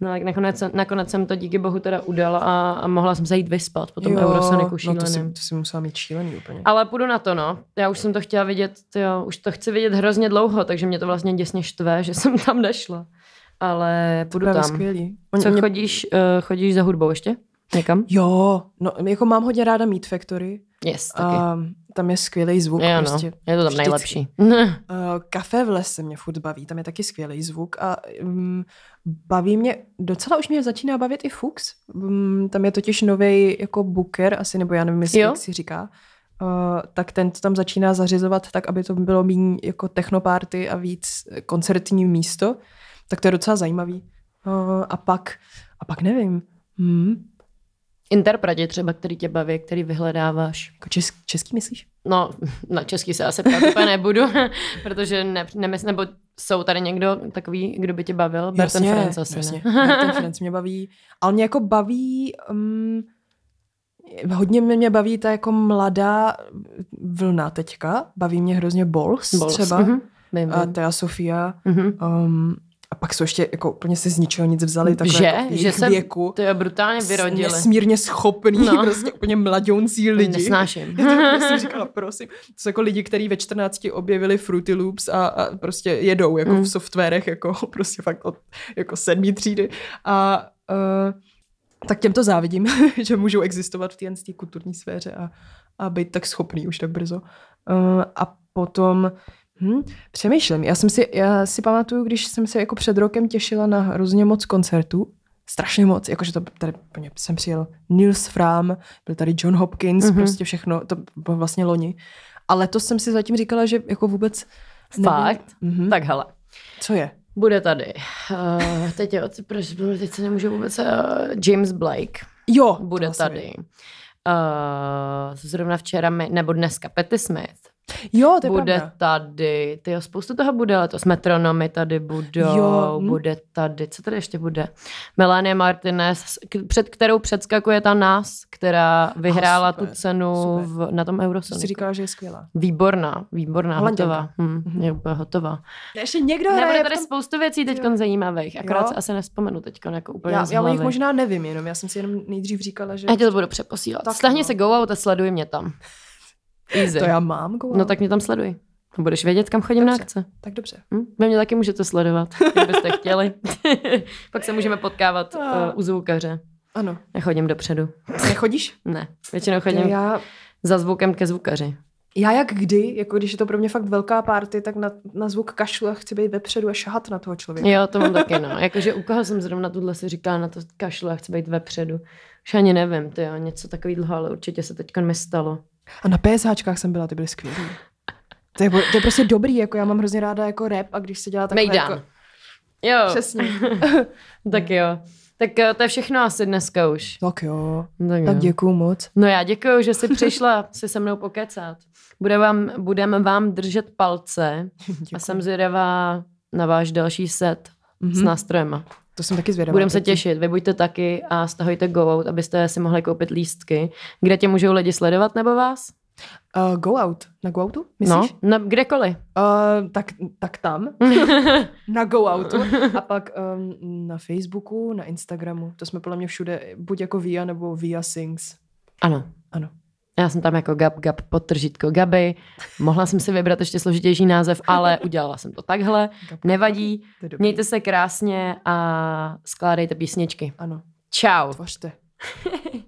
No tak nakonec, nakonec jsem to díky bohu teda udala a, a mohla jsem se jít vyspat po tom Eurosoniku no šíleným. to si, to si musela mít šílený úplně. Ale půjdu na to, no. Já už jsem to chtěla vidět, jo, už to chci vidět hrozně dlouho, takže mě to vlastně děsně štve, že jsem tam nešla. Ale půjdu tam. skvělý. Oni- Co mě- chodíš, uh, chodíš za hudbou ještě? Někam? Jo, no jako mám hodně ráda Meat Factory. Yes, taky. A tam je skvělý zvuk. jo, no. prostě. je to tam vždycky. nejlepší. Uh, kafe v lese mě furt baví, tam je taky skvělý zvuk a um, baví mě, docela už mě začíná bavit i Fuchs. Um, tam je totiž nový jako booker, asi, nebo já nevím, jestli Jo. jak si říká. Uh, tak ten to tam začíná zařizovat tak, aby to bylo méně jako technoparty a víc koncertní místo. Tak to je docela zajímavý. Uh, a pak, a pak nevím. Hmm. Interpreti třeba, který tě baví, který vyhledáváš. Jako česk, český myslíš? No, na český se asi ptát úplně nebudu, protože ne, nemysl, nebo jsou tady někdo takový, kdo by tě bavil? Berten France asi, jasně. ne? Berten France mě baví. Ale mě jako baví, um, hodně mě, mě baví ta jako mladá vlna teďka. Baví mě hrozně Bols, Bols, třeba. mhm, vím, A. Thea Sofia. Mhm. Um, pak jsou ještě jako úplně si z ničeho nic vzali. Takhle Že? Jako v Že se věku. to je brutálně vyrodili. Nesmírně schopný, No. prostě úplně mladioncí lidi. Nesnáším. Já jsem říkala, prosím. To jsou jako lidi, kteří ve 14 objevili Fruity Loops a, a prostě jedou jako Mm. v softwarech, jako prostě fakt od jako sedmý třídy. A uh, tak těm to závidím, že můžou existovat v té kulturní sféře a, a být tak schopný už tak brzo. Uh, a potom Hm, přemýšlím. Já jsem si, já si pamatuju, když jsem se jako před rokem těšila na hrozně moc koncertů, strašně moc, jakože to tady jsem přijel Nils Fram, byl tady John Hopkins, Mhm. mm-hmm. prostě všechno, to bylo vlastně loni. A letos jsem si zatím říkala, že jako vůbec Fakt? Mhm. Tak hele, Co je? bude tady. Uh, teď, jo, proč, teď se nemůžu vůbec... Uh, James Blake Jo, bude tady. Uh, zrovna včera, mi, nebo dneska, Petty Smith. Jo, to je bude pravda. tady, ty spoustu toho bude letos, metronomy tady budou, Jo, hm. bude tady, co tady ještě bude? Melanie Martinez, k- před kterou předskakuje ta nás, která vyhrála super, tu cenu super. v, na tom Eurosoniku. říkala, že je skvělá. Výborná, výborná, Holanděnka. hotová. Hm, Mhm. je úplně hotová. Ještě někdo Nebude hraje tady v tom... spoustu věcí teď Jo. zajímavých, akorát Jo. se asi nespomenu teď jako úplně Já, já o nich možná nevím jenom, já jsem si jenom nejdřív říkala, že... Já ti to budu přeposílat. Tak Stahni no. se go out a sleduj mě tam. Easy. To já mám, go No tak mě tam sleduj. Budeš vědět, kam chodím na Dobře. akce. Tak dobře. Hm? Vy mě taky můžete sledovat, kdybyste chtěli. Pak se můžeme potkávat uh, u zvukaře. Ano. Já chodím dopředu. Nechodíš? Ne, většinou chodím Já, za zvukem ke zvukaři. já jak kdy, jako když je to pro mě fakt velká party, tak na, na zvuk kašlu a chci být vepředu a šahat na toho člověka. Jo, to mám taky, no. Jakože u koho jsem zrovna tuhle si říkala na to kašlu a chci být vepředu. Už ani nevím, ty jo, něco takového, ale určitě se teď mi stalo. A na PSHčkách jsem byla, ty byly skvělý. To je, to je prostě dobrý, jako já mám hrozně ráda jako rap a když se dělá takhle Mejdan. jako... Jo, Přesně. tak jo. Tak eh, to je všechno asi dneska už. tak jo. Tak, Tak děkuju moc. No já děkuji, že jsi přišla si se mnou pokecat. Bude vám, budeme vám držet palce a jsem zvědavá na váš další set mm-hmm. s Mhm. nástrojema. To jsem taky zvědavá. Budeme se těšit, vy buďte taky a stahujte Go Out, abyste si mohli koupit lístky. Kde tě můžou lidi sledovat nebo vás? Uh, go out. Na go outu? Myslíš? No, no kdekoliv. Uh, tak, tak tam. na go outu. A pak um, na Facebooku, na Instagramu. To jsme podle mě všude, buď jako Via nebo Via Sings. Ano. Ano. Já jsem tam jako Gab Gab podtržítko Gaby. Mohla jsem si vybrat ještě složitější název, ale udělala jsem to takhle. Nevadí. Mějte se krásně a skládejte písničky. Ano. Čau. Tvořte.